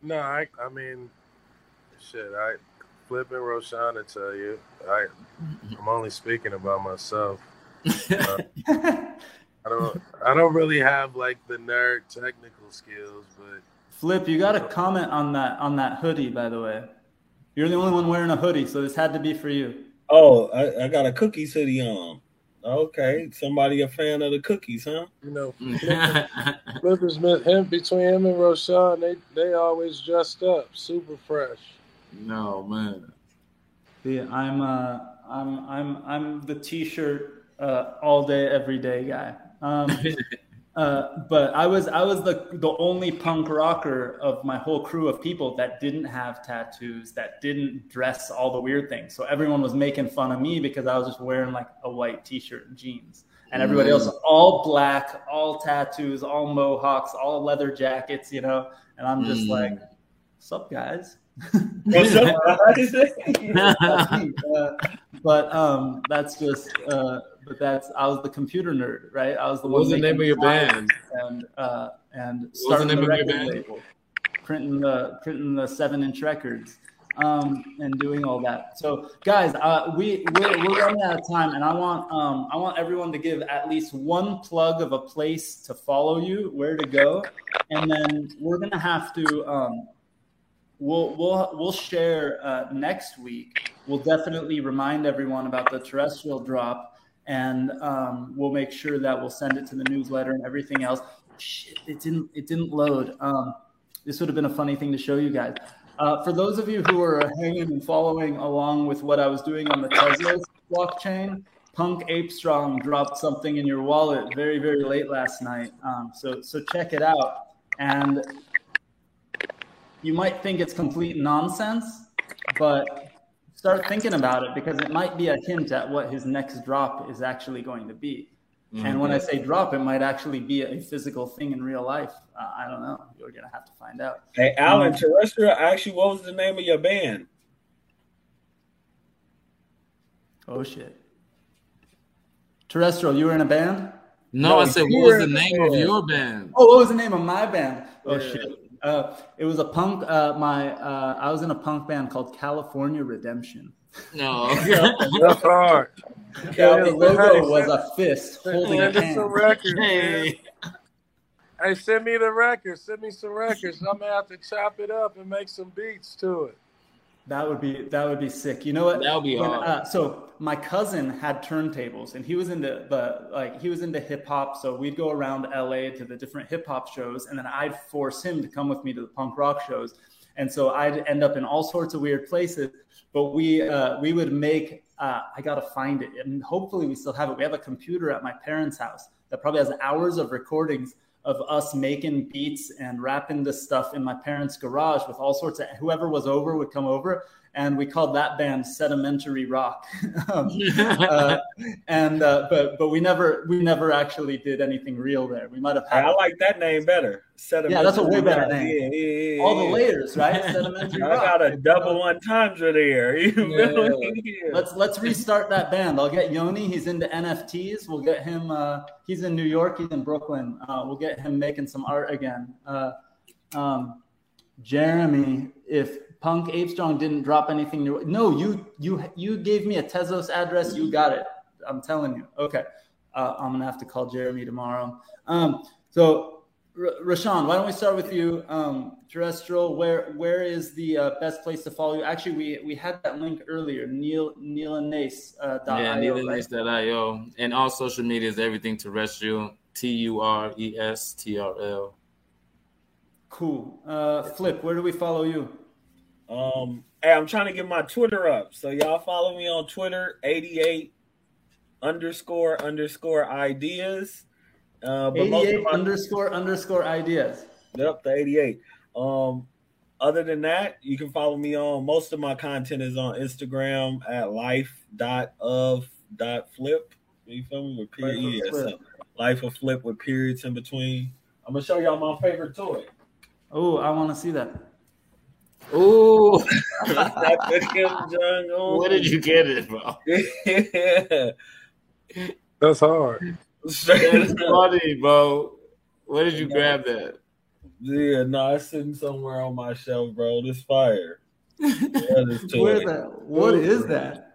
No, I, I mean, shit. I Flip and Rashawn to tell you. I, I'm only speaking about myself. Uh, I don't, I don't really have like the nerd technical skills, but
Flip, you got a comment on that on that hoodie, by the way. You're the only one wearing a hoodie, so this had to be for you.
Oh, I, I got a cookies hoodie on. Okay, somebody a fan of the cookies, huh?
you know, Flipper's been him between him and Rashawn. They, they always dressed up, super fresh.
No man.
Yeah, I'm uh, I'm I'm I'm the t-shirt uh, all day, every day guy. Um, uh, but I was I was the the only punk rocker of my whole crew of people that didn't have tattoos, that didn't dress all the weird things. So everyone was making fun of me because I was just wearing like a white t-shirt and jeans, and everybody else all black, all tattoos, all mohawks, all leather jackets, you know. And I'm just
Mm.
like, "Sup.
What's up, guys?
That's me. Uh, but um, that's just. Uh, but that's I was the computer nerd, right? I was the
What
one.
was the name of your band?
And uh, and
was the
starting the,
name of your
record
band?
label, printing the printing the seven inch records, um, and doing all that. So guys, uh, we we're, we're running out of time, and I want um, I want everyone to give at least one plug of a place to follow you, where to go, and then we're gonna have to. Um, we'll we'll we'll share uh, next week. We'll definitely remind everyone about the terrestrial drop, and um, we'll make sure that we'll send it to the newsletter and everything else. Shit, it didn't it didn't load. Um, this would have been a funny thing to show you guys. Uh, for those of you who are hanging and following along with what I was doing on the Tezos blockchain, Punk Ape Strong dropped something in your wallet very very late last night. Um, so so check it out and you might think it's complete nonsense, but start thinking about it because it might be a hint at what his next drop is actually going to be. And when I say drop, it might actually be a physical thing in real life. Uh, I don't know. You're gonna have to find out.
Hey, Alan,
Um,
terrestrial. Actually, what was the name of your band?
Oh shit. Terrestrial, you were in a band?
No,
No,
I said, what was the
in the
name of your band?
Oh, what was the name of my band? Oh
Yeah.
shit. Uh, it was a punk. Uh, my uh, I was in a punk band called California Redemption.
No.
That's hard.
Yeah, the logo was a fist holding a
Send
hand.
some records, man.
hey.
Hey, send me the records. Send me some records. I'm gonna have to chop it up and make some beats to it.
That would be that would be sick. You know what?
That would be
When, uh, so my cousin had turntables, and he was into the like he was into hip hop. So we'd go around LA to the different hip hop shows, and then I'd force him to come with me to the punk rock shows. And so I'd end up in all sorts of weird places. But we uh, we would make Uh, I gotta find it, and hopefully we still have it. We have a computer at my parents' house that probably has hours of recordings of us making beats and rapping this stuff in my parents' garage with all sorts of whoever was over would come over and we called that band Sedimentary Rock. um, uh, and uh, but but we never we never actually did anything real there. We might have had.
I like that name better.
Sedimentary yeah, that's a way better name. Yeah, yeah, yeah, All the layers, right? Sedimentary
I got a double entendre there.
let's let's restart that band. I'll get Yoni. He's into NFTs. We'll get him. Uh, he's in New York. He's in Brooklyn. Uh, we'll get him making some art again. Uh, um, Jeremy, if Punk Ape Strong didn't drop anything new. No, you you you gave me a Tezos address. You got it. I'm telling you. Okay, uh, I'm gonna have to call Jeremy tomorrow. Um, so, R- Rashawn, why don't we start with you? Um, terrestrial, where where is the uh, best place to follow you? Actually, we we had that link earlier. Neil Neil and Nace. Uh,
yeah, neilanace.io, and all social media is everything terrestrial. T U R E S T R L.
Cool. Uh, Flip, where do we follow you?
Um, hey, I'm trying to get my Twitter up. So y'all follow me on Twitter, 88 underscore underscore ideas.
Uh, but 88 my, underscore underscore ideas.
Yep, the 88. Um, other than that, you can follow me on most of my content is on Instagram at life dot of dot flip. You feel me? With period. Life, yeah, so life of flip with periods in between. I'm gonna show y'all my favorite toy.
Oh, I want to see that.
Ooh. Where did you get it, bro?
yeah. That's hard.
That's funny, bro. Where did you grab that?
Yeah, no, it's sitting somewhere on my shelf, bro. This fire.
Yeah, this Where the, what is that?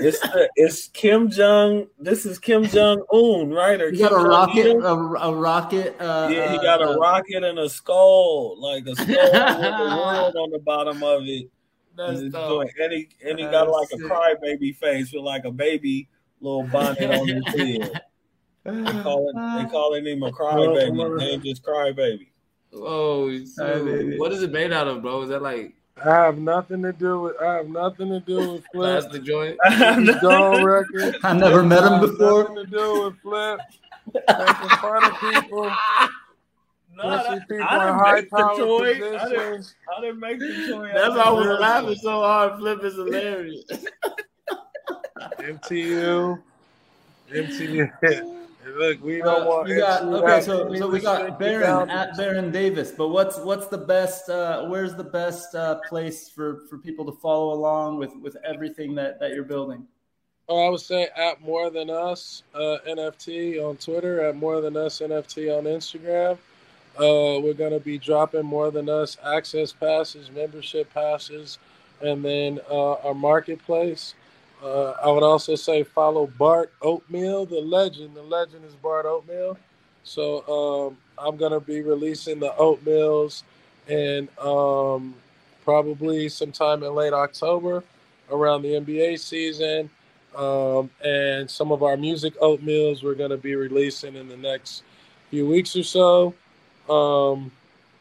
It's the, it's Kim Jong. This is Kim Jong Un, right? Or
he
Kim
got a rocket, a, a, rocket. Uh,
yeah, he got uh, a rocket and a skull, like a skull with a world on the bottom of it. That's and, dope. and he and he got like sick. a crybaby face with like a baby little bonnet on his head. They call it, they calling him a crybaby. Name just crybaby.
Oh, so what is it made out of, bro? Is that like
I have nothing to do with. I have nothing to do with Flip.
That's the joint.
Dog record.
I never met him before.
Nothing to do with Flip. Making fun of people.
No, that, people I didn't high make the toy. I didn't, I didn't make the toy.
That's why I was laughing so hard. Flip is hilarious.
MTU. MTU. Look, we don't uh, want.
We got, okay, so so we got Baron at Baron Davis. But what's what's the best? Uh, where's the best uh, place for for people to follow along with with everything that that you're building?
Oh, I would say at More Than Us uh, NFT on Twitter, at More Than Us NFT on Instagram. Uh, we're gonna be dropping More Than Us access passes, membership passes, and then uh, our marketplace. Uh, I would also say follow Bart Oatmeal, the legend. The legend is Bart Oatmeal. So um, I'm gonna be releasing the oatmeals and um, probably sometime in late October around the NBA season. Um, and some of our music oatmeals we're gonna be releasing in the next few weeks or so. Um,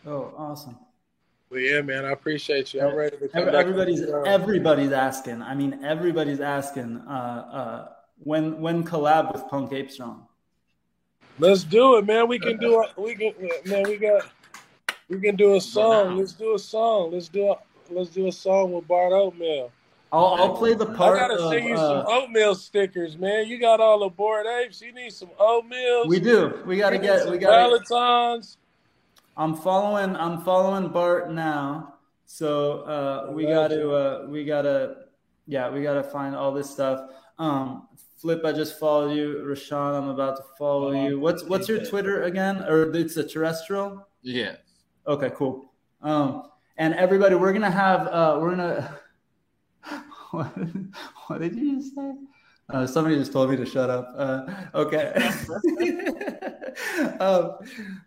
oh, awesome!
Well, yeah, man, I appreciate you. I'm ready to come
everybody's everybody's asking. I mean, everybody's asking uh, uh, when when collab with Punk Ape Strong.
Let's do it, man. We can do it. We can, man. We got. We can do a song. Let's do a song. Let's do a let's do a song with Bart Oatmeal.
I'll, I'll play the part.
I gotta
of,
send you
uh,
some oatmeal stickers, man. You got all the Bored Apes. You need some oatmeal.
We do. We gotta get. We got
Valentines.
I'm following. I'm following Bart now. So uh, we got to. Uh, we gotta. Yeah, we gotta find all this stuff. Um, Flip, I just followed you. Rashawn, I'm about to follow you. What's what's your Twitter again? Or it's a terrestrial?
Yeah.
Okay, cool. Um, and everybody, we're gonna have. Uh, we're gonna. what, what did you just say? Uh, somebody just told me to shut up. Uh, okay. um,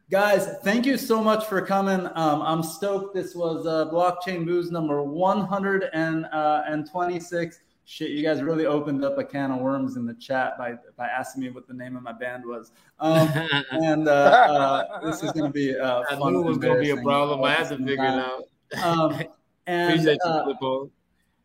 guys, thank you so much for coming. Um, I'm stoked. This was uh, Blockchain Booze number 126. Shit, you guys really opened up a can of worms in the chat by, by asking me what the name of my band was. Um, and uh, uh, this is going to be uh,
I knew it was going to be a problem. I had to figure it out.
Um, and,
Appreciate you,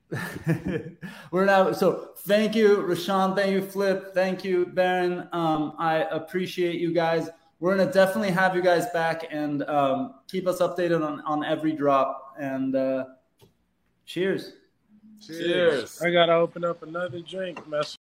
We're now so thank you, Rashawn. Thank you, Flip. Thank you, Baron. Um, I appreciate you guys. We're gonna definitely have you guys back and um, keep us updated on on every drop. And uh, cheers.
Cheers. I gotta open up another drink, mess